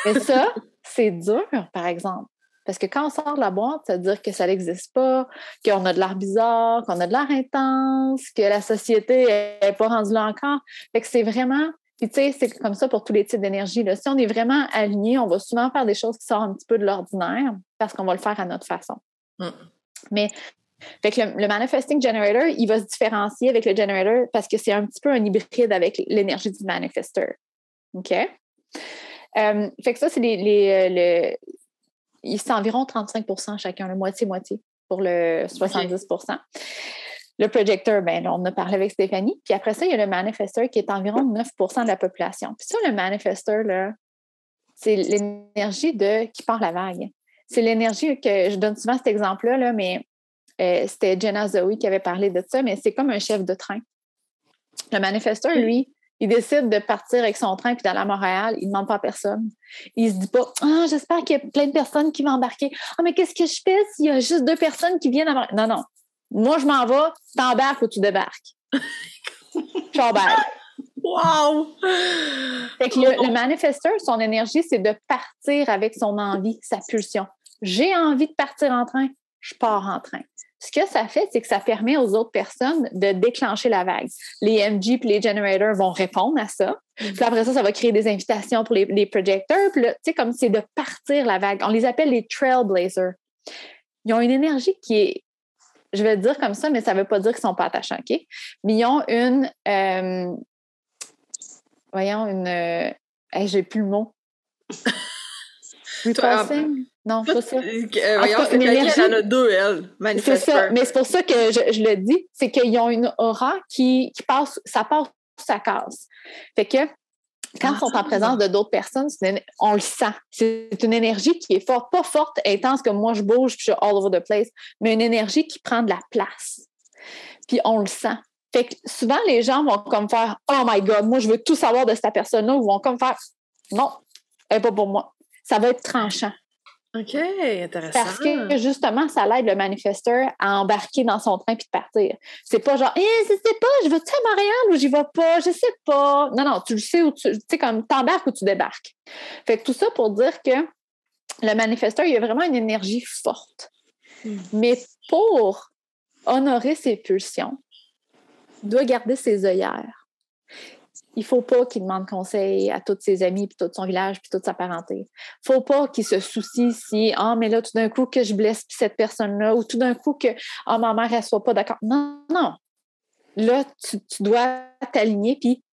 Et ça, c'est dur, par exemple. Parce que quand on sort de la boîte, ça veut dire que ça n'existe pas, qu'on a de l'air bizarre, qu'on a de l'air intense, que la société n'est pas rendue là encore. Fait que c'est vraiment puis, tu sais, c'est comme ça pour tous les types d'énergie. Si on est vraiment aligné, on va souvent faire des choses qui sortent un petit peu de l'ordinaire parce qu'on va le faire à notre façon. Mm. Mais fait que le, manifesting generator, il va se différencier avec le generator parce que c'est un petit peu un hybride avec l'énergie du manifester. OK? Euh, fait que ça, c'est les, les, euh, c'est environ 35% chacun, le moitié-moitié pour le 70 le projecteur, ben, on a parlé avec Stéphanie. Puis après ça, il y a le manifesteur qui est environ 9% de la population. Puis ça, le manifesteur, c'est l'énergie de qui part la vague. C'est l'énergie que je donne souvent cet exemple-là, là, mais euh, c'était Jenna Zoe qui avait parlé de ça, mais c'est comme un chef de train. Le manifesteur, lui, il décide de partir avec son train puis d'aller à Montréal. Il ne demande pas à personne. Il se dit pas Ah, j'espère qu'il y a plein de personnes qui vont embarquer. Ah, mais qu'est-ce que je fais s'il y a juste deux personnes qui viennent à Non, non. Moi, je m'en vais, t'embarques ou tu débarques. J'embarque. Wow! Fait que le, le manifesteur, son énergie, c'est de partir avec son envie, sa pulsion. J'ai envie de partir en train, je pars en train. Ce que ça fait, c'est que ça permet aux autres personnes de déclencher la vague. Les MG et les generators vont répondre à ça. Puis après ça, ça va créer des invitations pour les, les projecteurs. Puis tu sais, comme c'est de partir la vague. On les appelle les trailblazers. Ils ont une énergie qui est je vais le dire comme ça, mais ça ne veut pas dire qu'ils ne sont pas attachants, OK? Mais ils ont une. Euh, voyons, une. Euh, j'ai plus le mot. Repassing? non, pas ça. Euh, voyons, c'est y en a deux, elle. C'est ça, mais c'est pour ça que je, je le dis, c'est qu'ils ont une aura qui, qui passe, ça passe, ça casse. Fait que quand ils sont en présence de d'autres personnes, on le sent. C'est une énergie qui est forte, pas forte, intense comme moi je bouge, puis je suis all over the place, mais une énergie qui prend de la place. Puis on le sent. Fait que souvent, les gens vont comme faire Oh my God, moi je veux tout savoir de cette personne-là, ou vont comme faire Non, elle n'est pas pour moi. Ça va être tranchant. OK, intéressant. Parce que justement, ça l'aide le manifesteur à embarquer dans son train puis de partir. C'est pas genre, eh, je sais pas, je vais-tu à Montréal ou j'y vais pas, je sais pas. Non, non, tu le sais où tu sais, comme t'embarques ou tu débarques. Fait que tout ça pour dire que le manifesteur, il a vraiment une énergie forte. Hmm. Mais pour honorer ses pulsions, il doit garder ses œillères. Il ne faut pas qu'il demande conseil à tous ses amis, puis tout son village, puis toute sa parenté. Il ne faut pas qu'il se soucie si, ah, mais là, tout d'un coup, que je blesse cette personne-là, ou tout d'un coup, que, ah, ma mère, elle ne soit pas d'accord. Non, non. Là, tu, tu dois t'aligner, puis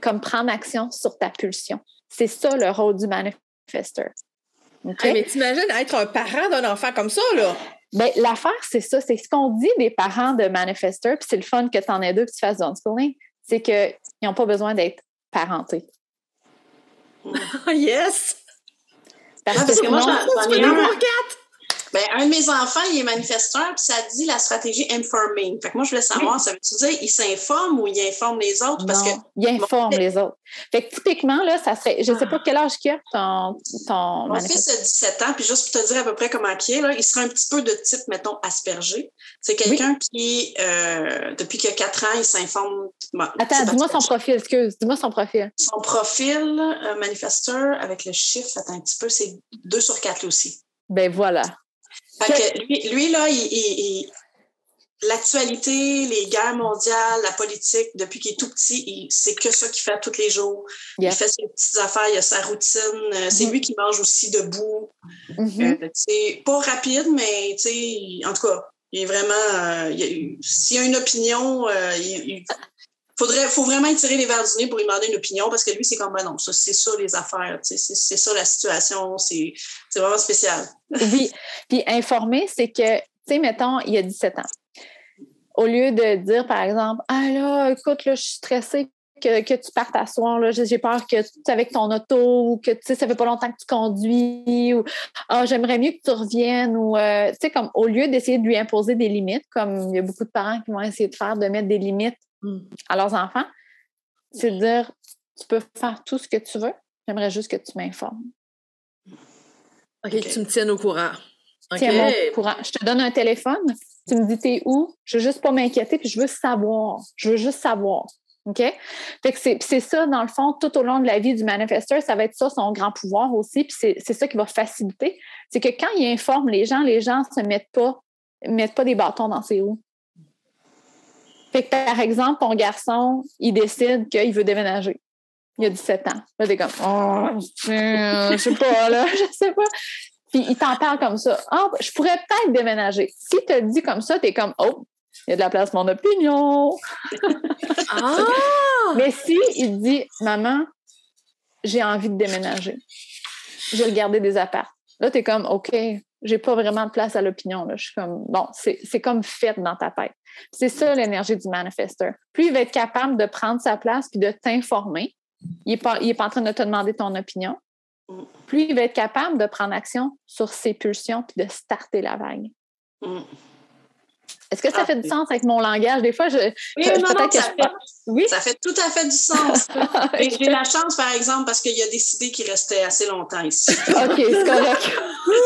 comme prendre action sur ta pulsion. C'est ça le rôle du manifesteur. OK? Hey, mais t'imagines être un parent d'un enfant comme ça, là? Ben, l'affaire, c'est ça. C'est ce qu'on dit des parents de manifesteurs, puis c'est le fun que tu en aies deux, que tu fasses du homeschooling, c'est qu'ils n'ont pas besoin d'être parentés. yes! Parce, Ouais, parce que moi, j'en- ai un. Ben, un de mes enfants, il est manifesteur, puis ça dit la stratégie informing. Fait que moi, je voulais savoir, ça veut-tu dire il s'informe ou il informe les autres? Parce Non, que il informe les autres. Fait que typiquement, là, ça serait. Je ne sais pas quel âge qu'il a ton, ton mon fils a 17 ans, puis juste pour te dire à peu près comment il est, là, il serait un petit peu de type, mettons, aspergé. C'est quelqu'un qui, euh, depuis qu'il a 4 ans, il s'informe. bon, Attends, dis-moi son profil, excuse. Dis-moi son profil. Son profil euh, manifesteur avec le chiffre, attends un petit peu, c'est 2 sur 4 lui aussi. Ben voilà. Fait que lui, lui, là, il, il- il- l'actualité, les guerres mondiales, la politique, depuis qu'il est tout petit, il- c'est que ça qu'il fait tous les jours. Il fait ses petites affaires, il a sa routine. euh, C'est Mhm. lui qui mange aussi debout. Mhm. Euh, c'est pas rapide, mais en tout cas, il est vraiment. euh, il- S'il y a une opinion, euh, il- faudrait, faut vraiment tirer les verres du nez pour lui demander une opinion parce que lui, c'est comme, ben non, ça, c'est ça les affaires, c'est ça la situation, c'est vraiment spécial. Oui. Puis informer, c'est que, tu sais, mettons, il y a 17 ans. Au lieu de dire, par exemple, Ah là, écoute, là, je suis stressée que, que tu partes à soir, j'ai peur que tu avec ton auto ou que, tu sais, ça fait pas longtemps que tu conduis ou Ah, j'aimerais mieux que tu reviennes ou, euh, tu sais, comme au lieu d'essayer de lui imposer des limites, comme il y a beaucoup de parents qui vont essayer de faire, de mettre des limites. À leurs enfants, c'est de dire, tu peux faire tout ce que tu veux, j'aimerais juste que tu m'informes. OK, que tu me tiennes au courant. Tiens-moi au courant. Je te donne un téléphone, tu me dis t'es où, je veux juste pas m'inquiéter, puis je veux savoir. Je veux juste savoir. OK? Fait que c'est c'est ça, dans le fond, tout au long de la vie du manifesteur, ça va être ça son grand pouvoir aussi, puis c'est c'est ça qui va faciliter. C'est que quand il informe les gens, les gens se mettent pas, mettent pas des bâtons dans ses roues. Fait que, par exemple, ton garçon, il décide qu'il veut déménager. Il a 17 ans. Là, t'es comme, oh, je sais pas, là, je sais pas. Puis il t'en parle comme ça. Ah, je pourrais peut-être déménager. Si te dit comme ça, t'es comme, oh, il y a de la place pour mon opinion. Ah! Mais si il dit, maman, j'ai envie de déménager, j'ai regardé des apparts. Là, t'es comme, OK, j'ai pas vraiment de place à l'opinion. Je suis comme, bon, c'est c'est comme fait dans ta tête. C'est ça l'énergie du manifesteur. Plus il va être capable de prendre sa place puis de t'informer, il n'est pas, il est pas en train de te demander ton opinion. Plus il va être capable de prendre action sur ses pulsions puis de starter la vague. Mm. Est-ce que ça Ah, fait du sens avec mon langage? Des fois, je. Oui, je- non, non, peut-être que ça je- fait, Oui? ça fait tout à fait du sens. J'ai j'ai la chance, par exemple, parce qu'il a décidé qu'il restait assez longtemps ici. OK, c'est correct.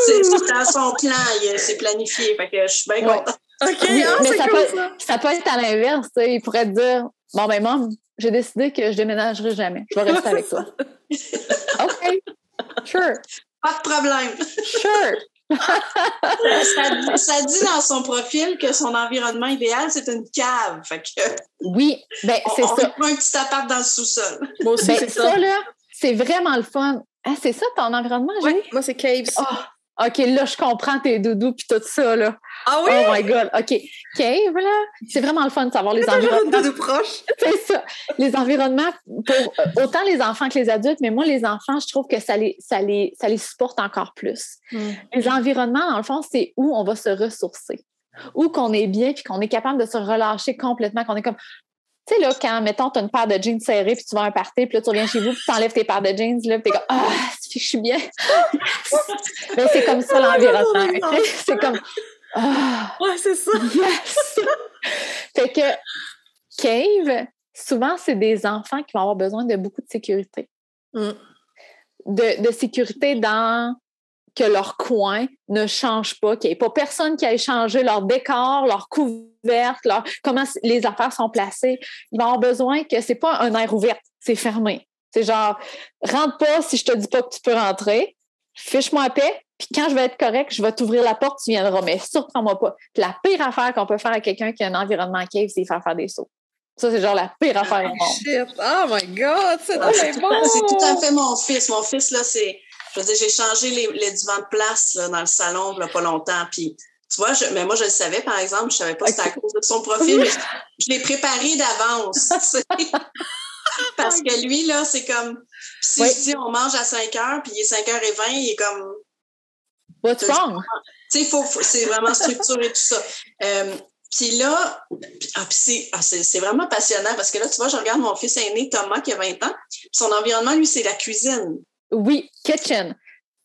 C'est dans son plan, il- c'est planifié. Fait que je suis bien Ouais. contente. OK, Oui, ah, mais ça cool, peut, ça. ça peut être à l'inverse. Il pourrait te dire Bon, ben, maman, j'ai décidé que je déménagerai jamais. Je vais rester avec toi. OK. Sure. Pas de problème. Sure. Ça, ça dit dans son profil que son environnement idéal, c'est une cave. Fait que Oui, ben, on, c'est on ça. prend un petit appart dans le sous-sol. Moi aussi, Ben, c'est ça, ça. là, c'est vraiment le fun. Ah, c'est ça ton environnement, Julie? Ouais, moi, c'est Caves. Ah, OK, là, je comprends tes doudous puis tout ça, là. Ah oui? Oh my God. OK. Cave, là, c'est vraiment le fun de savoir les environnements. doudou proche. C'est ça. Les environnements, pour euh, autant les enfants que les adultes, mais moi, les enfants, je trouve que ça les, ça les, ça les supporte encore plus. Les environnements, dans le fond, c'est où on va se ressourcer, où qu'on est bien puis qu'on est capable de se relâcher complètement, qu'on est comme. Tu sais, là, quand, mettons, tu as une paire de jeans serrés, puis tu vas à un party, puis là, tu reviens chez vous, puis tu enlèves tes paires de jeans, là, puis t'es comme, ah, ça fait que je suis bien. Ben, c'est comme ça l'environnement. Tu sais. C'est comme, ah, Ouais, c'est ça. yes! fait que, Cave, souvent, c'est des enfants qui vont avoir besoin de beaucoup de sécurité. Mm. De, de sécurité dans que leur coin ne change pas, qu'il n'y ait pas personne qui aille changer leur décor, leur couverte, leur, comment les affaires sont placées. Ils vont avoir besoin que c'est pas un air ouvert, c'est fermé. C'est genre, rentre pas si je te dis pas que tu peux rentrer. fiche-moi paix, puis quand je vais être correct, je vais t'ouvrir la porte, tu viendras, mais surprends-moi pas. Puis la pire affaire qu'on peut faire à quelqu'un qui a un environnement cave, c'est faire faire des sauts. Ça, c'est genre la pire affaire au monde. Shit. Oh my God, c'est Ah, bon. c'est tout à fait mon fils. Mon fils, là, c'est. Je veux dire, j'ai changé les, les divans de place là, dans le salon il n'y a pas longtemps. Puis, tu vois, je- mais moi, je le savais, par exemple. Je ne savais pas que c'était à cause de son profil, mais je, je l'ai préparé d'avance. Parce que lui, là, c'est comme. si Oui. je dis on mange à 5 heures, puis il est 5h20, il est comme. What's wrong? Tu sais, faut, faut- c'est vraiment structuré tout ça. Euh, puis là, ah, c'est, ah, c'est, vraiment passionnant parce que là, tu vois, je regarde mon fils aîné, Thomas, qui a 20 ans. son environnement, lui, c'est la cuisine. Oui, kitchen.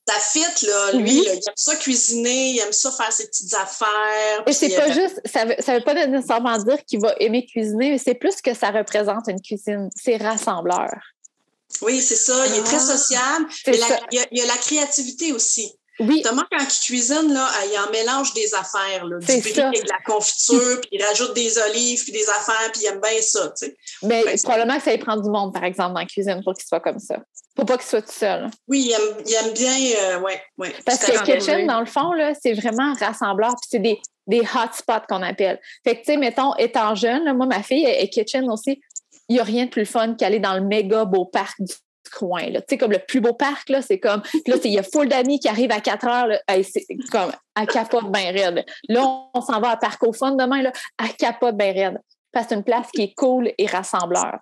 Ça fit, là, lui, Oui. là, il aime ça cuisiner, il aime ça faire ses petites affaires. Et c'est pas euh, juste, ça veut, ça veut pas nécessairement dire qu'il va aimer cuisiner, mais c'est plus que ça représente une cuisine. C'est rassembleur. Oui, c'est ça. Il est très Ah, sociable. Mais la- il, y a, il y a la créativité aussi. Oui, Thomas, quand il cuisine, là, il en mélange des affaires, là, du ça. avec de la confiture, puis il rajoute des olives, puis des affaires, puis il aime bien ça, tu sais. mais probablement que ça y prend du monde, par exemple, dans la cuisine pour qu'il soit comme ça. Faut pas qu'il soit tout seul. Oui, il aime, il aime bien, euh, ouais, ouais. Parce que kitchen, dans le fond, là, c'est vraiment rassembleur, puis c'est des, des hotspots qu'on appelle. Fait que, tu sais, mettons, étant jeune, là, moi, ma fille est kitchen aussi. Il n'y a rien de plus fun qu'aller dans le méga beau parc du coin. Tu sais, comme le plus beau parc, là, c'est comme. Puis là, il y a full d'amis qui arrivent à 4 heures. Là, c'est comme à capote bien raide. Là, on, on s'en va à Parc au Fun demain, là, à capote bien raide. Parce que c'est une place qui est cool et rassembleur.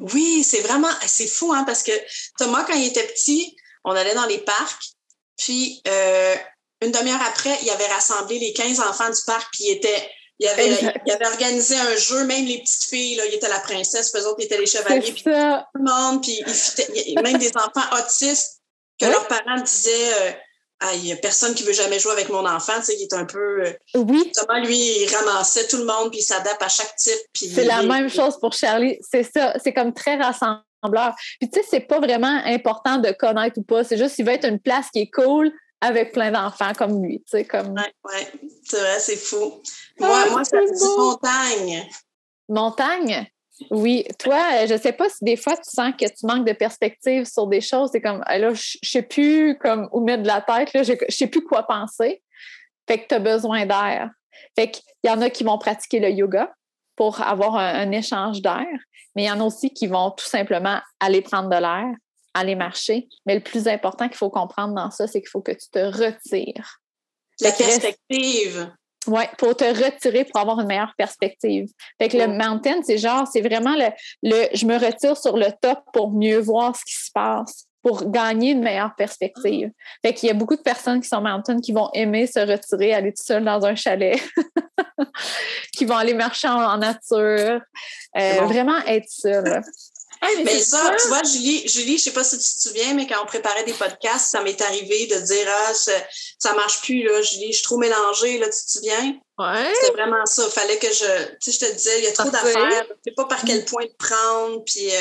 Oui, c'est vraiment, c'est fou, hein, parce que Thomas, quand il était petit, on allait dans les parcs, puis euh, une demi-heure après, il avait rassemblé les 15 enfants du parc, puis il était, il avait, il avait organisé un jeu, même les petites filles, là, il était la princesse, puis eux autres, ils étaient les chevaliers, puis tout le monde, puis il il même des enfants autistes que Oui. leurs parents disaient, euh, ah, il y a personne qui veut jamais jouer avec mon enfant, tu sais, il est un peu, euh, Oui, Thomas, lui, il ramassait tout le monde, puis il s'adapte à chaque type, puis C'est la il- même chose pour Charlie. C'est ça. C'est comme très rassembleur. Puis tu sais, c'est pas vraiment important de connaître ou pas. C'est juste qu'il va être une place qui est cool avec plein d'enfants comme lui. Tu sais, comme Ouais, ouais, c'est vrai, c'est fou. Ah, Moi, moi ça dit montagne. montagne? Oui, toi, euh, je sais pas si des fois tu sens que tu manques de perspective sur des choses. C'est comme, là, je sais plus comme où mettre de la tête. Là, je, je sais plus quoi penser. Fait que tu as besoin d'air. Fait qu'il y en a qui vont pratiquer le yoga pour avoir un, un échange d'air, mais il y en a aussi qui vont tout simplement aller prendre de l'air, aller marcher. Mais le plus important qu'il faut comprendre dans ça, c'est qu'il faut que tu te retires. La perspective. Oui, pour te retirer pour avoir une meilleure perspective. Fait que le mountain, c'est genre, c'est vraiment le, le je me retire sur le top pour mieux voir ce qui se passe, pour gagner une meilleure perspective. Fait qu'il y a beaucoup de personnes qui sont mountain qui vont aimer se retirer, aller tout seul dans un chalet, qui vont aller marcher en, en nature, euh, bon. vraiment être seul. Hey, Mais ça, tu vois, Julie, Julie, je sais pas si tu te souviens, mais quand on préparait des podcasts, ça m'est arrivé de dire Ah, ça, ça marche plus, là, Julie, je suis trop mélangée, là, tu te souviens? Ouais. C'était vraiment ça. Il fallait que je. Tu sais, je te disais, il y a trop Parfait. d'affaires. Je sais pas par quel point te prendre. Puis, euh,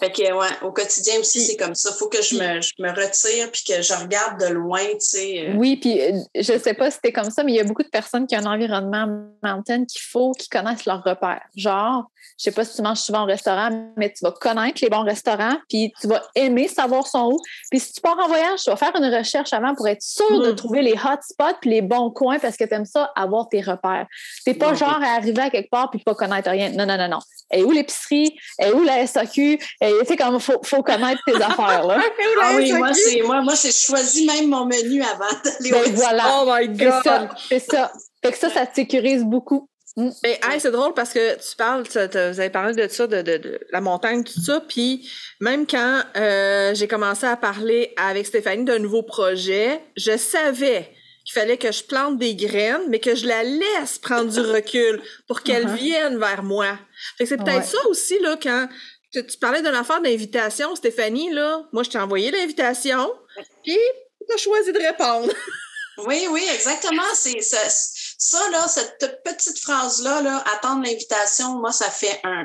fait que, ouais, au quotidien aussi, c'est comme ça. Il faut que je me, je me retire puis que je regarde de loin, tu sais. euh. Oui, puis euh, je sais pas si c'était comme ça, mais il y a beaucoup de personnes qui ont un environnement mountain qu'il faut qu'ils connaissent leurs repères. Genre, je sais pas si tu manges souvent au restaurant, mais tu vas connaître les bons restaurants, puis tu vas aimer savoir son où. Puis si tu pars en voyage, tu vas faire une recherche avant pour être sûr de Mm. trouver les hot spots puis les bons coins parce que tu aimes ça, avoir tes repères. C'est pas Mm. genre à arriver à quelque part puis pas connaître rien. Non, non, non, non. Et où l'épicerie? Et où la SAQ? Et tu sais, comme faut, faut connaître tes affaires, là. Ah oui, moi, c'est, moi, moi, je choisis même mon menu avant d'aller au Ben, voilà. Oh my God! ça. C'est ça. Fait que ça, ça te sécurise beaucoup. Mais hey, c'est drôle parce que tu parles, tu- tu- vous avez parlé de ça, de, de, de la montagne, tout ça, puis même quand euh, j'ai commencé à parler avec Stéphanie d'un nouveau projet, je savais qu'il fallait que je plante des graines, mais que je la laisse prendre du recul pour qu'elle Uh-huh. vienne vers moi. Fait que c'est peut-être Ouais. ça aussi, là, quand tu, tu parlais d'une affaire d'invitation, Stéphanie, là, moi, je t'ai envoyé l'invitation, puis tu as choisi de répondre. Oui, oui, exactement. C'est ça, ça, là, cette petite phrase-là, là, attendre l'invitation, moi, ça fait un.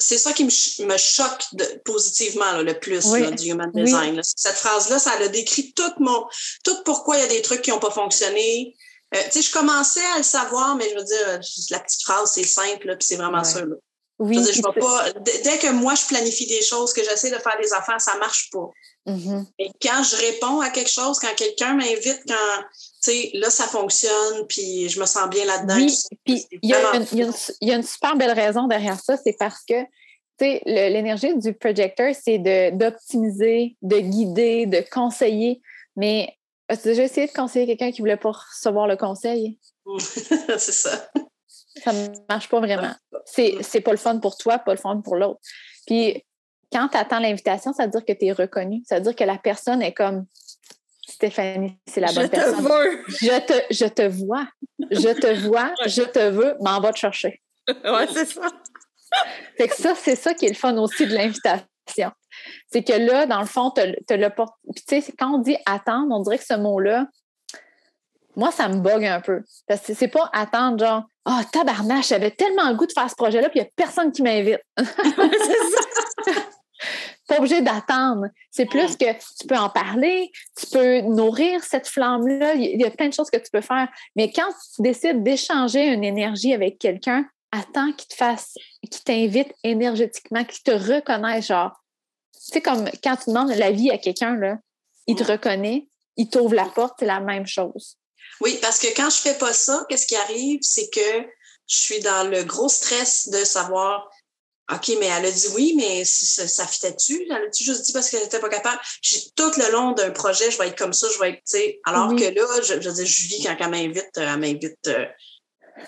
C'est ça qui me, ch- me choque de- positivement là, le plus Oui. là, du human design. là. Cette phrase-là, ça a décrit tout mon, tout pourquoi il y a des trucs qui n'ont pas fonctionné. Euh, tu sais, je commençais à le savoir, mais je veux dire, la petite phrase, c'est simple, puis c'est vraiment ça. Là. Oui. Je, je pas, dès que moi, je planifie des choses, que j'essaie de faire des affaires, ça marche pas. Mm-hmm. Et quand je réponds à quelque chose, quand quelqu'un m'invite, quand, tu sais, là, ça fonctionne, puis je me sens bien là-dedans. Oui, puis il y, a une super belle raison derrière ça, c'est parce que, tu sais, l'énergie du projecteur, c'est d'optimiser, de, guider, de conseiller. Mais as-tu déjà essayé de conseiller quelqu'un qui voulait pas recevoir le conseil? c'est ça. Ça ne marche pas vraiment. C'est pas le fun pour toi, pas le fun pour l'autre. Puis quand tu attends l'invitation, ça veut dire que tu es reconnu. Ça veut dire que la personne est comme Stéphanie, c'est la bonne personne. Je te, je te vois. Je te vois, je te veux, mais on va te chercher. ouais, c'est ça. Fait que ça, c'est ça qui est le fun aussi de l'invitation. C'est que là, dans le fond, tu as, le Puis tu sais, quand on dit attendre, on dirait que ce mot-là, moi, ça me bug un peu. Parce que c'est pas attendre, genre, ah, oh, tabarnache, j'avais tellement le goût de faire ce projet-là, puis il n'y a personne qui m'invite. c'est ça pas obligé d'attendre. C'est plus que tu peux en parler, tu peux nourrir cette flamme-là. Il y a plein de choses que tu peux faire. Mais quand tu décides d'échanger une énergie avec quelqu'un, attends qu'il te fasse, qu'il t'invite énergétiquement, qu'il te reconnaisse. Genre, c'est comme quand tu demandes la vie à quelqu'un, là, il te reconnaît, il t'ouvre la porte, c'est la même chose. Oui, parce que quand je fais pas ça, qu'est-ce qui arrive? C'est que je suis dans le gros stress de savoir OK, mais elle a dit oui, mais ça, ça fitait-tu? Elle a-tu juste dit parce qu'elle n'était pas capable? tout le long d'un projet, je vais être comme ça, je vais être, tu sais. Alors que là, je, je dis, Julie, quand elle m'invite, elle m'invite, euh,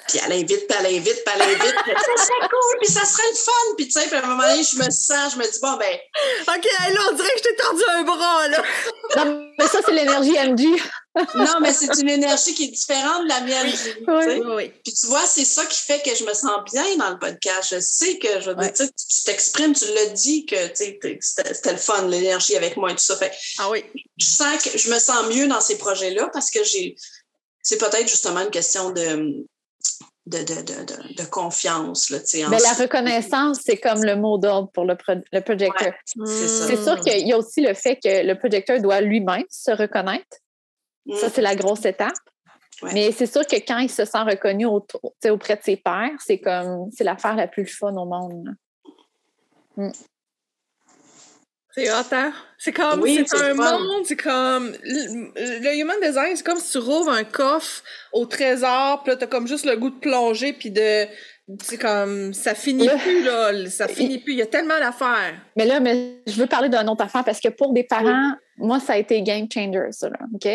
puis elle invite, puis elle invite, puis elle invite. ça serait cool, puis ça serait le fun. Puis tu sais, à un moment donné, je me sens, je me dis, bon, ben. OK, là, on dirait que je t'ai tendu un bras, là. non, mais ça, c'est l'énergie MG. non, mais c'est une énergie qui est différente de la mienne. Oui. oui. Puis tu vois, c'est ça qui fait que je me sens bien dans le podcast. Je sais que, je veux dire, tu t'exprimes, tu l'as dit que c'était le fun, l'énergie avec moi et tout ça. Fait, ah oui. Je sens que je me sens mieux dans ces projets-là parce que j'ai. C'est peut-être justement une question de de, de, de, de, confiance. Là, Mais la reconnaissance, c'est comme le mot d'ordre pour le, le projecteur. c'est sûr qu'il y a aussi le fait que le projecteur doit lui-même se reconnaître. Ça, c'est la grosse étape. Mais c'est sûr que quand il se sent reconnu auprès de ses pairs, c'est comme c'est l'affaire la plus fun au monde. Mm. C'est hot, hein? C'est comme, c'est un monde, c'est comme, le, human design, c'est comme si tu rouvres un coffre au trésor, puis là, t'as comme juste le goût de plonger, puis de, c'est comme, ça finit plus, là, ça finit plus, il y a tellement d'affaires. Mais là, mais je veux parler d'une autre affaire, parce que pour des parents, moi, ça a été game changer, ça, là, OK?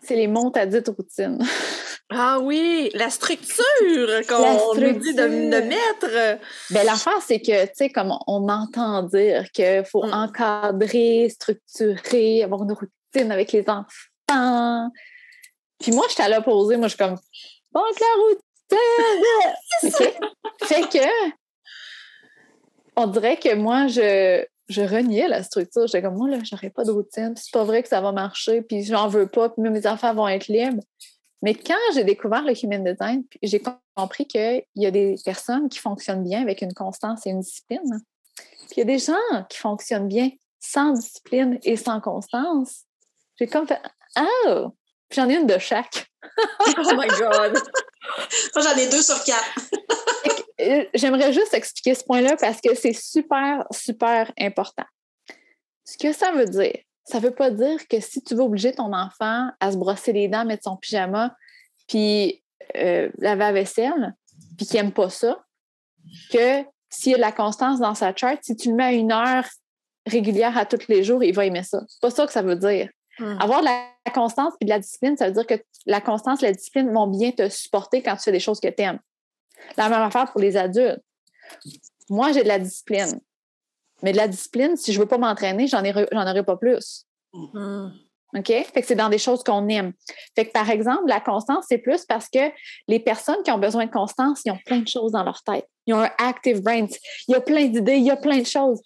C'est les montes à dites routines. Ah oui, la structure qu'on nous dit de, mettre. Ben, l'affaire, c'est que, tu sais, comme on entend dire qu'il faut mm. encadrer, structurer, avoir une routine avec les enfants. Puis moi, j'étais à l'opposé. Moi, je suis comme, donc la routine! Fait que, on dirait que moi, je, je reniais la structure. J'étais comme, moi, là, j'aurais pas de routine. C'est pas vrai que ça va marcher. Puis j'en veux pas. Puis mes enfants vont être libres. Mais quand j'ai découvert le human design, j'ai compris qu'il y a des personnes qui fonctionnent bien avec une constance et une discipline. Puis il y a des gens qui fonctionnent bien sans discipline et sans constance. J'ai comme fait Oh! j'en ai une de chaque. oh my God! Moi, j'en ai deux sur quatre. Euh, j'aimerais juste expliquer ce point-là parce que c'est super, super important. Ce que ça veut dire, ça ne veut pas dire que si tu veux obliger ton enfant à se brosser les dents, mettre son pyjama, puis euh, laver la vaisselle, puis qu'il n'aime pas ça, que s'il y a de la constance dans sa charte, si tu le mets à une heure régulière à tous les jours, il va aimer ça. C'est pas ça que ça veut dire. Hmm. Avoir de la constance et de la discipline, ça veut dire que la constance et la discipline vont bien te supporter quand tu fais des choses que tu aimes. La même affaire pour les adultes. Moi, j'ai de la discipline. Mais de la discipline, si je ne veux pas m'entraîner, j'en aurai pas plus. Mm. OK? Fait que c'est dans des choses qu'on aime. Fait que, par exemple, la constance, c'est plus parce que les personnes qui ont besoin de constance, ils ont plein de choses dans leur tête. Ils ont un active brain. Il y a plein d'idées, il y a plein de choses.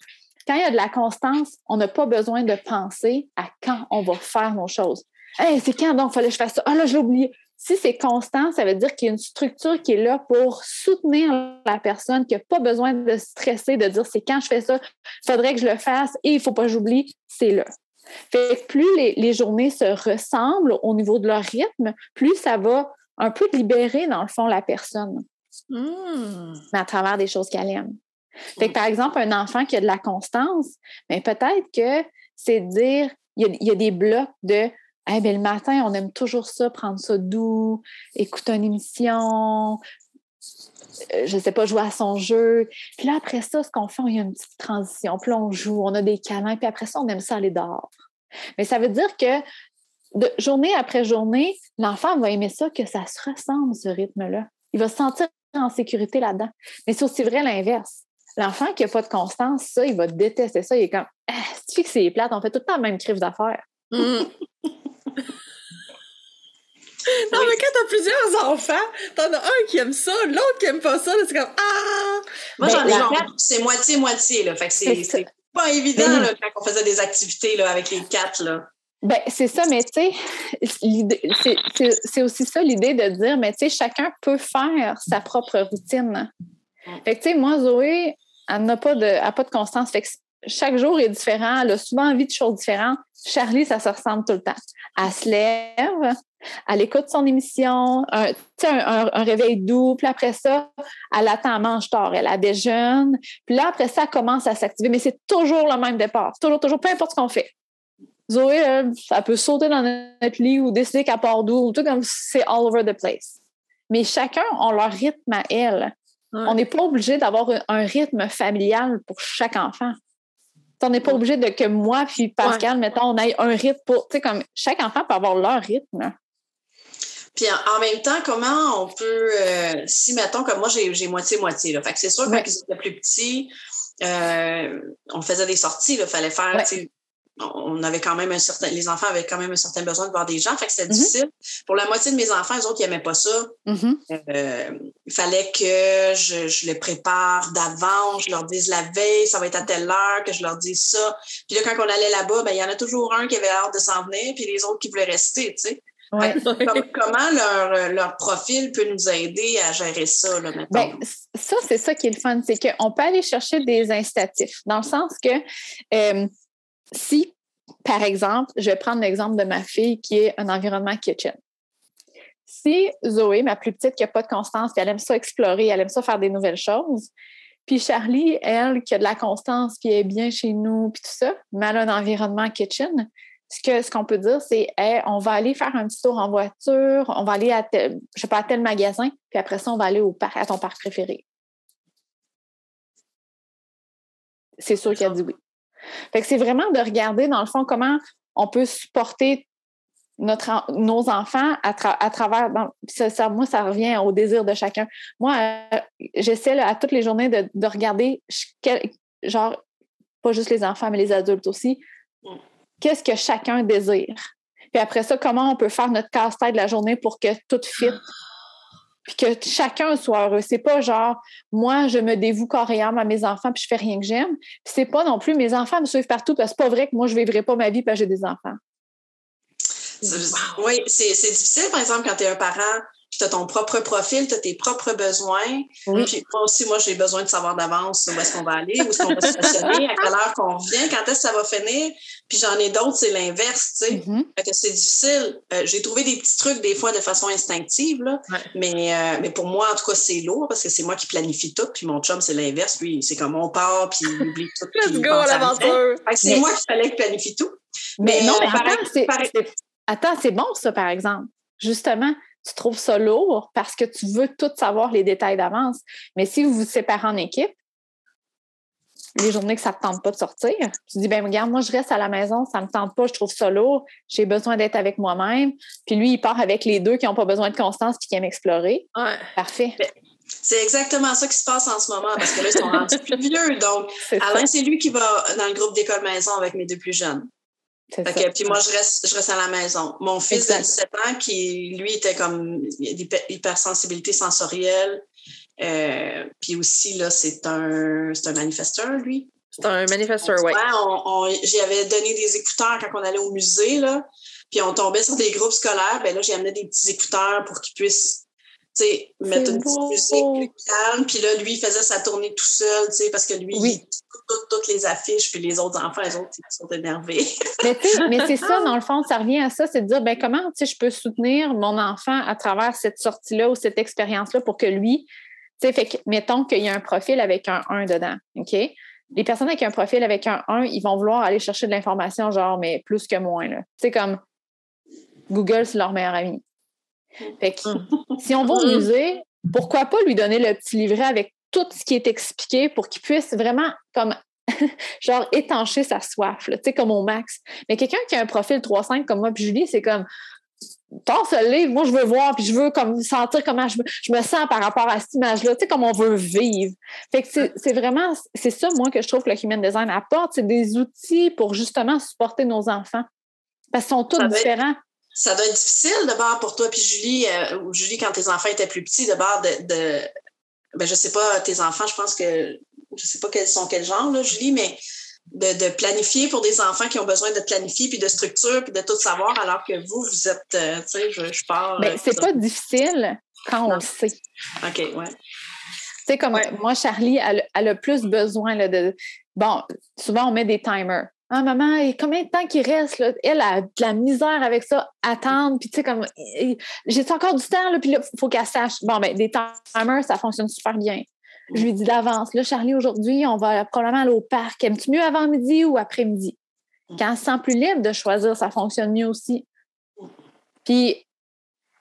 Quand il y a de la constance, on n'a pas besoin de penser à quand on va faire nos choses. Hey, c'est quand donc il fallait que je fasse ça? Ah là, je l'ai oublié. Si c'est constant, ça veut dire qu'il y a une structure qui est là pour soutenir la personne, qui n'a pas besoin de stresser, de dire c'est quand je fais ça, il faudrait que je le fasse et il ne faut pas que j'oublie, c'est là. Fait plus les, journées se ressemblent au niveau de leur rythme, plus ça va un peu libérer, dans le fond, la personne. Hmm. mais à travers des choses qu'elle aime. Fait que, par exemple, un enfant qui a de la constance, mais peut-être que c'est de dire, il y, a, il y a des blocs de eh ben, le matin, on aime toujours ça, prendre ça doux, écouter une émission, euh, je sais pas, jouer à son jeu. Puis là, après ça, ce qu'on fait, il y a une petite transition. Puis là, on joue, on a des câlins, puis après ça, on aime ça aller dehors. Mais ça veut dire que de journée après journée, l'enfant va aimer ça, que ça se ressemble, ce rythme-là. Il va se sentir en sécurité là-dedans. Mais c'est aussi vrai l'inverse. L'enfant qui n'a pas de constance, ça, il va détester ça. Il est comme, ah, c'est que c'est plate, on fait tout le temps la même crif d'affaires. Hmm. Non, mais quand t'as plusieurs enfants, t'en as un qui aime ça, l'autre qui aime pas ça, là, c'est comme Ah! Moi, Ben, j'en ai genre, quatre- c'est moitié-moitié, là. Fait que C'est pas évident, Ben, là, quand on faisait des activités, là, avec les quatre, là. Ben, c'est ça, mais tu sais, l'idée- c'est- aussi ça l'idée de dire, mais tu sais, chacun peut faire sa propre routine. Fait que, tu sais, moi, Zoé, elle n'a pas de, elle a pas de constance. Fait que chaque jour est différent. Elle a souvent envie de choses différentes. Charlie, ça se ressemble tout le temps. Elle se lève, elle écoute son émission, un, un, réveil doux, puis après ça, elle attend, mange tard, elle a déjeune, puis là, après ça, elle commence à s'activer, mais c'est toujours le même départ. Toujours, toujours, peu importe ce qu'on fait. Zoé, elle, elle peut sauter dans notre lit ou décider qu'elle part d'où, ou tout comme c'est all over the place. Mais chacun a leur rythme à elle. On n'est pas obligé d'avoir un rythme familial pour chaque enfant. On n'est pas obligé de que moi puis Pascal, mettons, on ait un rythme pour. Tu sais, comme chaque enfant peut avoir leur rythme. Puis en, en même temps, comment on peut, euh, si mettons comme moi j'ai moitié-moitié. Fait que c'est sûr que Ouais. quand ils étaient plus petits, euh, on faisait des sorties, il fallait faire, Ouais. On avait quand même un certain, les enfants avaient quand même un certain besoin de voir des gens, fait que c'était Mhm. difficile. Pour la moitié de mes enfants, les autres, ils n'aimaient pas ça. Mhm. Euh, il fallait que je, je les prépare d'avance, je leur dise la veille, ça va être à telle heure, que je leur dise ça. Puis là, quand on allait là-bas, ben, il y en a toujours un qui avait hâte de s'en venir, puis les autres qui voulaient rester, tu sais. Ouais. Comme- comment leur, leur profil peut nous aider à gérer ça, là, c- ça, c'est ça qui est le fun, c'est qu'on peut aller chercher des incitatifs, dans le sens que euh, si, par exemple, je vais prendre l'exemple de ma fille qui est un environnement kitchen. Si Zoé, ma plus petite, qui n'a pas de constance, puis elle aime ça explorer, elle aime ça faire des nouvelles choses, puis Charlie, elle, qui a de la constance, elle est bien chez nous, puis tout ça, mais elle a un environnement kitchen, ce que ce qu'on peut dire, c'est on va aller faire un petit tour en voiture, on va aller à tel, je sais tel magasin, puis après ça, on va aller au parc, à ton parc préféré. C'est sûr qu'elle dit oui. Fait que c'est vraiment de regarder, dans le fond, comment on peut supporter notre, nos enfants à, tra- à travers. ça, ça- moi, ça revient au désir de chacun. Moi, euh, j'essaie à toutes les journées de, de regarder, quel- genre, pas juste les enfants, mais les adultes aussi, qu'est-ce que chacun désire? Puis après ça, comment on peut faire notre casse-tête de la journée pour que tout fit, puis que chacun soit heureux. C'est pas genre, moi, je me dévoue corps et âme à mes enfants, puis je fais rien que j'aime. Puis c'est pas non plus, mes enfants me suivent partout, parce que c'est pas vrai que moi, je vivrai pas ma vie, parce que j'ai des enfants. Oui, c'est difficile, par exemple, quand tu es un parent, tu as ton propre profil, tu as tes propres besoins. Oui. Puis moi aussi, moi, j'ai besoin de savoir d'avance où est-ce qu'on va aller, où est-ce qu'on va se stationner, à quelle heure qu'on revient, quand est-ce que ça va finir. Puis j'en ai d'autres, c'est l'inverse, tu sais. Fait que c'est difficile. Euh, j'ai trouvé des petits trucs des fois de façon instinctive, là. Ouais. Mais, euh, mais pour moi, en tout cas, c'est lourd parce que c'est moi qui planifie tout. Puis mon chum, c'est l'inverse. Lui, c'est comme on part, puis il oublie tout. Let's go, l'aventure! C'est Mais- moi qui fallait que planifie tout. Mais, Mais, non, euh, mais c'est, attends, c'est bon ça, par exemple. Justement, tu trouves ça lourd parce que tu veux tout savoir les détails d'avance. Mais si vous vous séparez en équipe, les journées que ça ne te tente pas de sortir, tu dis, ben regarde, moi, je reste à la maison, ça ne me tente pas, je trouve ça lourd, j'ai besoin d'être avec moi-même. Puis lui, il part avec les deux qui n'ont pas besoin de constance puis qui aiment explorer. Ouais. Parfait. C'est exactement ça qui se passe en ce moment parce que là, ils sont rendus plus vieux. Donc. Alain, c'est lui qui va dans le groupe d'école maison avec mes deux plus jeunes. Fait que, puis moi, je reste, je reste à la maison. Mon fils Exact. de 17 ans, qui, lui, était comme hypersensibilité sensorielle. Euh, puis aussi, là, c'est un, c'est un manifesteur, lui. C'est un manifesteur, ouais. Ouais, on, on- j'y avais donné des écouteurs quand on allait au musée, là. Puis on tombait sur des groupes scolaires. Ben là, j'ai amené des petits écouteurs pour qu'ils puissent, tu sais, mettre une petite musique plus calme. Puis là, lui, il faisait sa tournée tout seul, tu sais, parce que lui, Oui. Toutes, les affiches, puis les autres enfants, les autres, ils sont énervés. Mais, c'est ça, dans le fond, ça revient à ça, c'est de dire, ben comment, tu sais, je peux soutenir mon enfant à travers cette sortie-là ou cette expérience-là pour que lui Tu sais, fait que, mettons qu'il y a un profil avec un 1 dedans, OK? Les personnes avec un profil avec un 1, ils vont vouloir aller chercher de l'information, genre, mais plus que moins, là. Tu sais, comme Google, c'est leur meilleur ami. Fait que, si on va au musée, pourquoi pas lui donner le petit livret avec tout ce qui est expliqué pour qu'il puisse vraiment, comme, genre, étancher sa soif, tu sais, comme au max. Mais quelqu'un qui a un profil 3-5 comme moi puis Julie, c'est comme, Tant ce livre, moi je veux voir, puis je veux comme sentir comment je, me sens par rapport à cette image-là, tu sais, comme on veut vivre. Fait que c'est vraiment, c'est ça, moi, que je trouve que le Human Design apporte, c'est des outils pour justement supporter nos enfants. Parce qu'ils sont tous différents. ça doit être difficile d'abord pour toi, puis Julie, euh, ou Julie, quand tes enfants étaient plus petits, d'abord de, de ben, je sais pas, tes enfants, je pense que, je sais pas quels sont quel genre, là, Julie, mais de, planifier pour des enfants qui ont besoin de planifier, puis de structure, puis de tout savoir, alors que vous, vous êtes, euh, tu sais, je, je pars. Mais ben, c'est pas difficile quand on le sait. OK, ouais. Tu sais, comme moi, Charlie, elle, a plus besoin là, de. Bon, souvent, on met des timers. Ah, maman, combien de temps qu'il reste? Là? Elle a de la misère avec ça, attendre. Puis, tu sais, comme, j'ai encore du temps, là, puis là, il faut qu'elle sache. Bon, ben, des timers, ça fonctionne super bien. Je lui dis d'avance, là, Charlie, aujourd'hui, on va probablement aller au parc. Aimes-tu mieux avant midi ou après-midi? Quand elle se sent plus libre de choisir, ça fonctionne mieux aussi. Puis,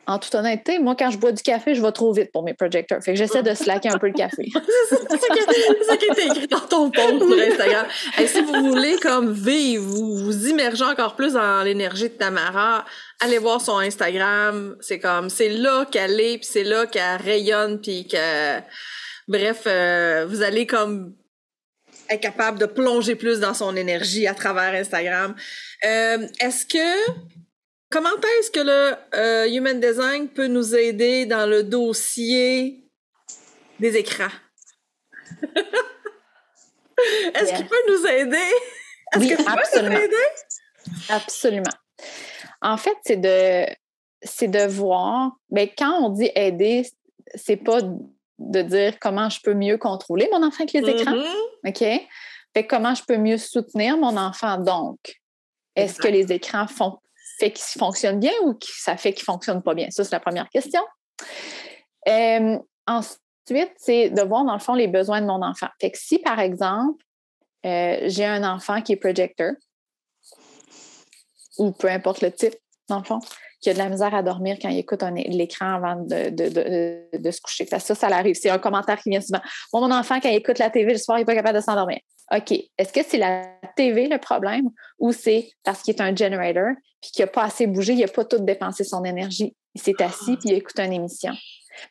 en toute honnêteté, moi, quand je bois du café, je vais trop vite pour mes projecteurs. Fait que j'essaie de slacker un peu le café. c'est ça qui est écrit dans ton post sur Instagram. Et si vous voulez comme vivre, vous, vous immerger encore plus dans l'énergie de Tamara, allez voir son Instagram. C'est comme, c'est là qu'elle est, puis c'est là qu'elle rayonne, puis que Bref, euh, vous allez comme être capable de plonger plus dans son énergie à travers Instagram. Euh, est-ce que comment est-ce que le euh, Human Design peut nous aider dans le dossier des écrans? est-ce qu'il peut nous aider? Est-ce oui, que tu absolument. nous aider? Absolument. En fait, c'est de c'est de voir, mais ben, quand on dit aider, c'est pas de dire comment je peux mieux contrôler mon enfant avec les écrans. Mm-hmm. OK? Fait comment je peux mieux soutenir mon enfant? Donc? Est-ce que les écrans font, fait qu'ils fonctionnent bien ou ça fait qu'ils ne fonctionnent pas bien? Ça, c'est la première question. Euh, ensuite, c'est de voir dans le fond les besoins de mon enfant. Fait que si, par exemple, euh, j'ai un enfant qui est projecteur, ou peu importe le type, dans le fond, qui a de la misère à dormir quand il écoute l'écran avant de, se coucher. Ça, ça, ça arrive. C'est un commentaire qui vient souvent. mon enfant, quand il écoute la TV le soir, il n'est pas capable de s'endormir. OK. Est-ce que c'est la TV le problème ou c'est parce qu'il est un generator puis qu'il n'a pas assez bougé, il n'a pas tout dépensé son énergie? Il s'est assis puis il écoute une émission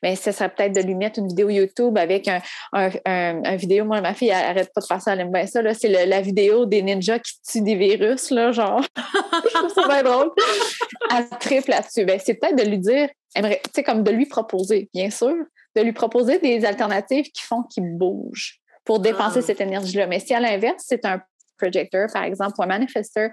mais ce serait peut-être de lui mettre une vidéo YouTube avec un, un, vidéo. Moi, ma fille, elle arrête pas de faire ça, elle aime bien ça. C'est la vidéo des ninjas qui tuent des virus, là, genre. je trouve ça bien drôle. Elle triple là-dessus. Ben, c'est peut-être de lui dire, tu sais, comme de lui proposer, bien sûr, de lui proposer des alternatives qui font qu'il bouge pour dépenser ah. cette énergie-là. Mais si à l'inverse, c'est un projecteur, par exemple, ou un manifesteur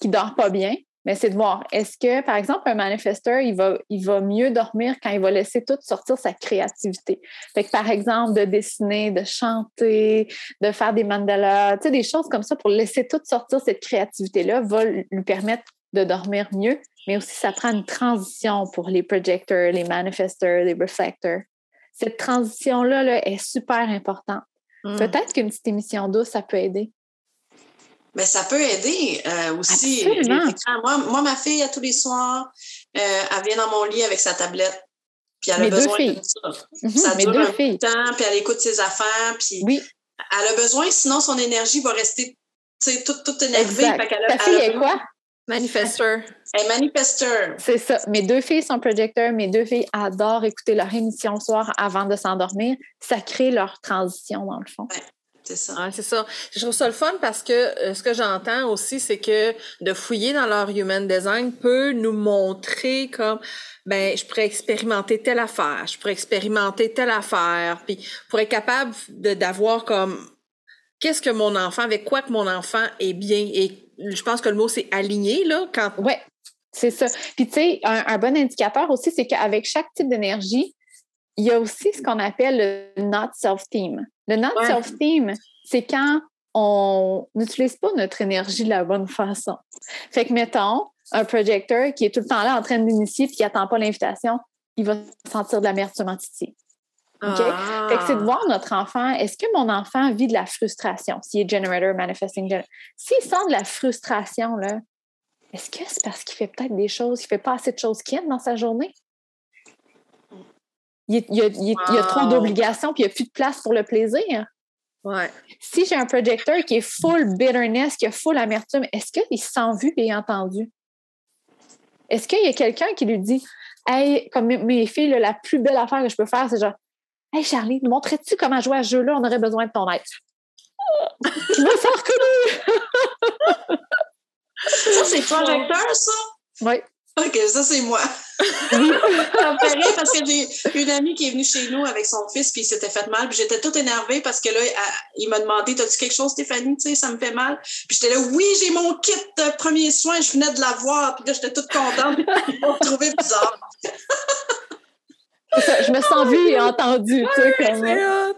qui dort pas bien, mais c'est de voir, est-ce que, par exemple, un manifesteur, il va, il va mieux dormir quand il va laisser tout sortir sa créativité? Fait que, par exemple, de dessiner, de chanter, de faire des mandalas, tu sais, des choses comme ça pour laisser tout sortir cette créativité-là va lui permettre de dormir mieux, mais aussi ça prend une transition pour les projecteurs, les manifesteurs, les reflecteurs. Cette transition-là là, est super importante. Hmm. Peut-être qu'une petite émission douce, ça peut aider. Mais ça peut aider euh, aussi. Moi, moi, ma fille, à tous les soirs, euh, elle vient dans mon lit avec sa tablette. Puis elle a besoin de ça. Mhm, ça dure un filles. temps, puis elle écoute ses affaires. Puis oui. elle a besoin, sinon son énergie va rester toute, toute énervée. Ta fille est quoi? Manifesteur. Est manifesteur. C'est ça. Mes deux filles sont projecteurs. Mes deux filles adorent écouter leur émission le soir avant de s'endormir. Ça crée leur transition, dans le fond. C'est ça. c'est ça. Je trouve ça le fun parce que euh, ce que j'entends aussi, c'est que de fouiller dans leur human design peut nous montrer comme ben je pourrais expérimenter telle affaire, je pourrais expérimenter telle affaire, puis pour être capable de d'avoir comme qu'est-ce que mon enfant, avec quoi que mon enfant est bien et je pense que le mot c'est aligné là quand. Ouais, c'est ça. Puis tu sais, un, bon indicateur aussi, c'est qu'avec chaque type d'énergie, il y a aussi ce qu'on appelle le not self-team. Le not self-team, c'est quand on n'utilise pas notre énergie de la bonne façon. Fait que, mettons, un projecteur qui est tout le temps là en train d'initier et qui n'attend pas l'invitation, il va sentir de la merde sur OK? Fait que c'est de Ah. voir notre enfant, est-ce que mon enfant vit de la frustration, s'il est generator, manifesting generator? S'il sent de la frustration, là, est-ce que c'est parce qu'il fait peut-être des choses, il fait pas assez de choses qu'il aime dans sa journée? Il, est- il y a, il est- il y a trop d'obligations puis il n'y a plus de place pour le plaisir. Ouais. Si j'ai un projecteur qui est full bitterness, qui a full amertume, est-ce qu'il se sent vu et entendu? Est-ce qu'il y a quelqu'un qui lui dit Hey, comme mes- mes filles, là, la plus belle affaire que je peux faire, c'est genre Hey Charlie, nous montrais-tu comment jouer à ce jeu-là? On aurait besoin de ton aide. Je me sens reconnue! Ça, c'est projecteur, ça? Oui. OK, ça, c'est moi. ça rire parce que j'ai une amie qui est venue chez nous avec son fils, puis il s'était fait mal, puis j'étais toute énervée parce que là, il m'a demandé T'as-tu quelque chose, Stéphanie? Tu sais, ça me fait mal. Puis j'étais là Oui, j'ai mon kit de premiers soins, je venais de l'avoir, puis là, j'étais toute contente. Ils m'ont trouvé bizarre. Je me sens vue et entendue. tu sais, comme- hot.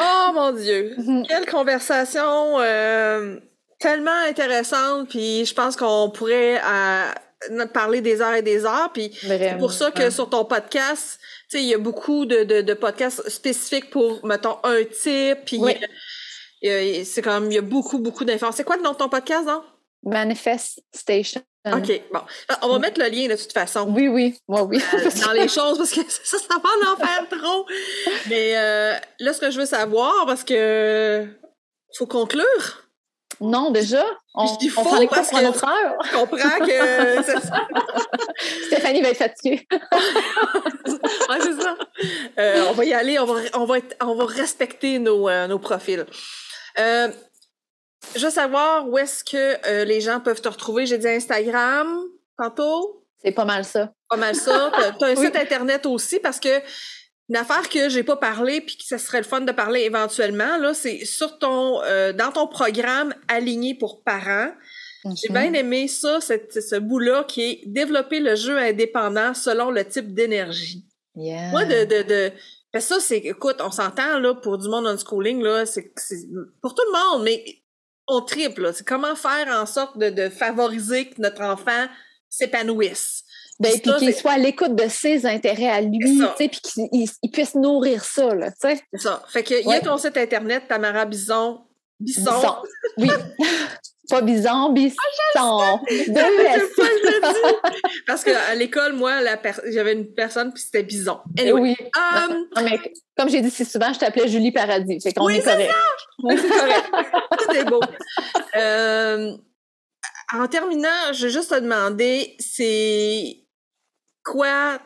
Oh mon Dieu! Mhm. Quelle conversation euh, tellement intéressante, puis je pense qu'on pourrait euh, parler des heures et des heures, puis c'est pour ça que sur ton podcast, tu sais, il y a beaucoup de, de, de podcasts spécifiques pour, mettons, un type, puis Oui. euh, c'est comme, il y a beaucoup, beaucoup d'informations. C'est quoi le nom de ton podcast, non? Manifest Station. OK, bon. Ah, On va mettre le lien de toute façon. Oui, oui, moi, oui. euh, dans les choses parce que ça, ça va en faire trop. Mais euh, là, ce que je veux savoir, parce que faut conclure. Non, déjà, on, Je dis on faux est pas parce que- notre heure. Je comprends que ça. Stéphanie va être fatiguée. Ouais, c'est ça. Euh, on va y aller, on va, on va, être- on va respecter nos, euh, nos profils. Euh, je veux savoir où est-ce que les gens peuvent te retrouver. J'ai dit Instagram tantôt. C'est pas mal ça. Pas mal ça. T'as, t'as un Oui. site internet aussi parce que une affaire que j'ai pas parlé puis que ça serait le fun de parler éventuellement là, c'est sur ton euh, dans ton programme aligné pour parents. J'ai bien aimé ça, cette- ce bout-là qui est développer le jeu indépendant selon le type d'énergie. Yeah. Moi, de, de, de que ça, c'est, écoute, on s'entend, là, pour du monde unschooling, là, c'est, c'est pour tout le monde, mais on triple, là. C'est comment faire en sorte de, de favoriser que notre enfant s'épanouisse. Ben, Puis qu'il soit à l'écoute de ses intérêts à lui, puis qu'il il- il puisse nourrir ça, là, tu sais. C'est ça. Fait que, il y a ton site internet, Tamara Bison. Bison. Bison. Oui. pas bison, bisson. Ah, Deux pas. Parce qu'à l'école, moi, j'avais une personne, puis c'était Bison. Anyway. Oui. Um, Non, mais comme j'ai dit si souvent, je t'appelais Julie Paradis. Fait qu'on Oui, est correct. c'est correct. Tout est beau. Euh, en terminant, je veux juste te demander, c'est quoi?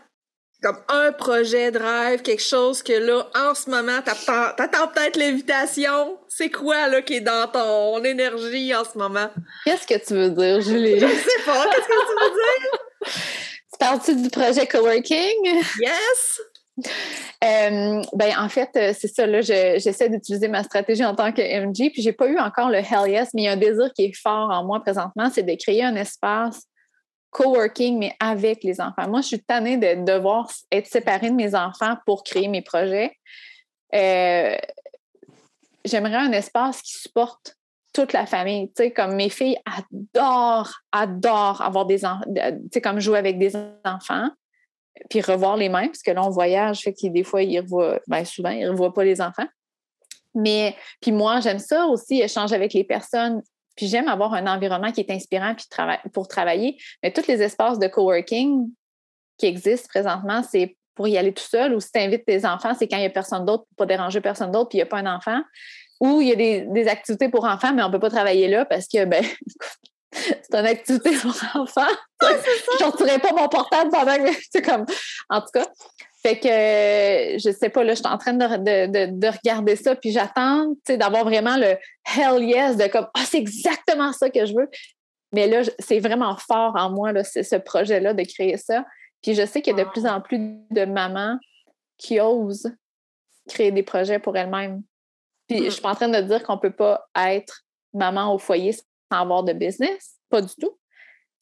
Comme un projet de rêve, quelque chose que là, en ce moment, t'attends, t'attends peut-être l'invitation. C'est quoi là qui est dans ton énergie en ce moment? Qu'est-ce que tu veux dire, Julie? Je sais pas, qu'est-ce que tu veux dire? tu parles-tu du projet Coworking? Yes! Euh, ben, en fait, euh, c'est ça, là, je- j'essaie d'utiliser ma stratégie en tant que MG, puis j'ai pas eu encore le Hell Yes, mais il y a un désir qui est fort en moi présentement, c'est de créer un espace coworking, mais avec les enfants. Moi, je suis tannée de devoir être séparée de mes enfants pour créer mes projets. Euh, J'aimerais un espace qui supporte toute la famille. Tu sais, comme mes filles adorent, adorent avoir des enfants, tu sais, comme jouer avec des enfants puis revoir les mêmes, parce que là, on voyage, fait que des fois, ils revoient, ben souvent, ils ne revoient pas les enfants. Mais, puis moi, j'aime ça aussi, échanger avec les personnes, puis j'aime avoir un environnement qui est inspirant puis trava- pour travailler. Mais tous les espaces de coworking qui existent présentement, c'est pour y aller tout seul, ou si tu invites tes enfants, c'est quand il n'y a personne d'autre, pour pas déranger personne d'autre, puis il n'y a pas un enfant. Ou il y a des, des activités pour enfants, mais on ne peut pas travailler là parce que, ben, c'est une activité pour enfants. Je sortirais pas mon portable pendant que. C'est comme. En tout cas. Fait que je sais pas, là, je suis en train de, de, de, de regarder ça, puis j'attends tu sais, d'avoir vraiment le hell yes de comme Ah, c'est exactement ça que je veux. Mais là, c'est vraiment fort en moi, là, c'est ce projet-là de créer ça. Puis je sais qu'il y a de plus en plus de mamans qui osent créer des projets pour elles-mêmes. Puis Mm. je suis pas en train de dire qu'on peut pas être maman au foyer sans avoir de business, pas du tout.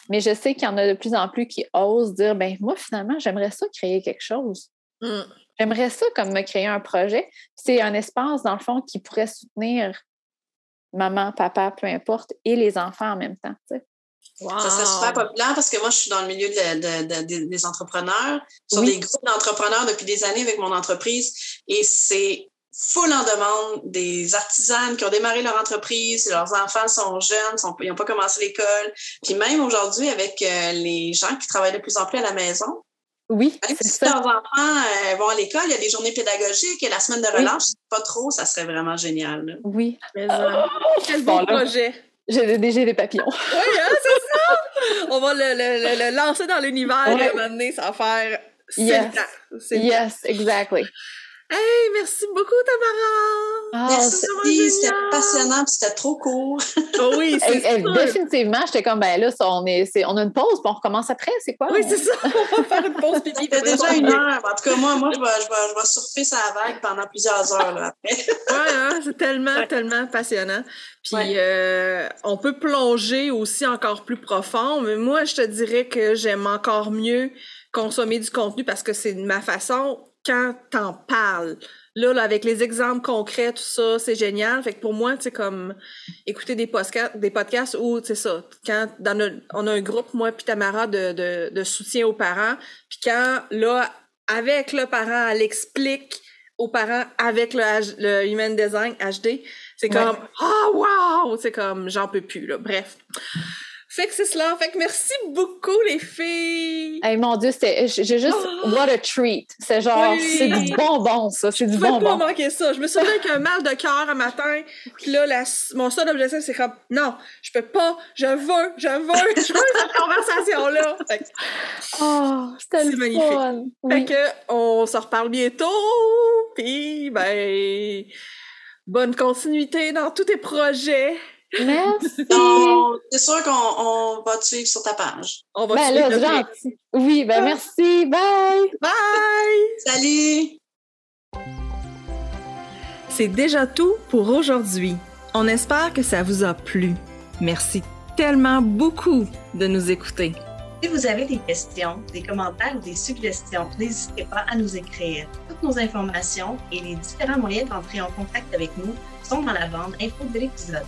Mais je sais qu'il y en a de plus en plus qui osent dire ben moi finalement j'aimerais ça créer quelque chose. Mm. J'aimerais ça comme me créer un projet. C'est un espace dans le fond qui pourrait soutenir maman, papa, peu importe, et les enfants en même temps. Ça serait super populaire parce que moi, je suis dans le milieu des entrepreneurs, sur des groupes d'entrepreneurs depuis des années avec mon entreprise et c'est full en demande des artisanes qui ont démarré leur entreprise, leurs enfants sont jeunes, ils n'ont pas commencé l'école. Puis même aujourd'hui, avec euh, les gens qui travaillent de plus en plus à la maison, oui, si leurs enfants euh, vont à l'école, il y a des journées pédagogiques et la semaine de relâche, pas trop, ça serait vraiment génial. Oui. Mais, euh, quel bon, projet! J'ai déjà des papillons. Oui, hein, c'est ça! On va le, le, le, lancer dans l'univers et à un moment ça va faire... Yes, yes, exactly. Hey, merci beaucoup, Tamara! Ah, merci, c'était passionnant c'était trop court. oh oui, c'est Définitivement, j'étais comme, ben là, on, est, on a une pause, puis on recommence après, c'est quoi? Oui, c'est ça, on va faire une pause pipi. C'était déjà une heure. En tout cas, moi, moi je, vais, je, vais, je vais surfer sa vague pendant plusieurs heures là, après. oui, hein, c'est tellement, tellement passionnant. Puis euh, on peut plonger aussi encore plus profond, mais moi, je te dirais que j'aime encore mieux consommer du contenu parce que c'est ma façon quand t'en parles. Là, là, avec les exemples concrets, tout ça, c'est génial. Fait que pour moi, c'est comme écouter des podcasts, des podcasts où, c'est ça, quand dans on a un groupe, moi puis Tamara, de, de, de soutien aux parents, puis quand, là, avec le parent, elle explique aux parents avec le, le Human Design HD, c'est comme, ah, oh, wow! C'est comme, j'en peux plus, là. Bref. Fait que c'est cela. Fait que merci beaucoup, les filles. Hey, mon Dieu, c'était, j'ai juste, oh! what a treat. C'est genre, c'est du bonbon, ça. C'est du bonbon. Je pas manquer ça. Je me souviens avec un mal de cœur un matin. Puis là, mon seul objectif, c'est comme, non, je peux pas, je veux, je veux, je veux cette conversation-là. Oh, c'était le magnifique. Fun. Fait que, on se reparle bientôt. Puis, ben, bonne continuité dans tous tes projets. Merci. c'est sûr qu'on va te suivre sur ta page. On va ben, suivre. Là, gentil. Oui, ben merci. Bye. Bye. Salut. C'est déjà tout pour aujourd'hui. On espère que ça vous a plu. Merci tellement beaucoup de nous écouter. Si vous avez des questions, des commentaires ou des suggestions, n'hésitez pas à nous écrire. Toutes nos informations et les différents moyens d'entrer en contact avec nous sont dans la bande info de l'épisode.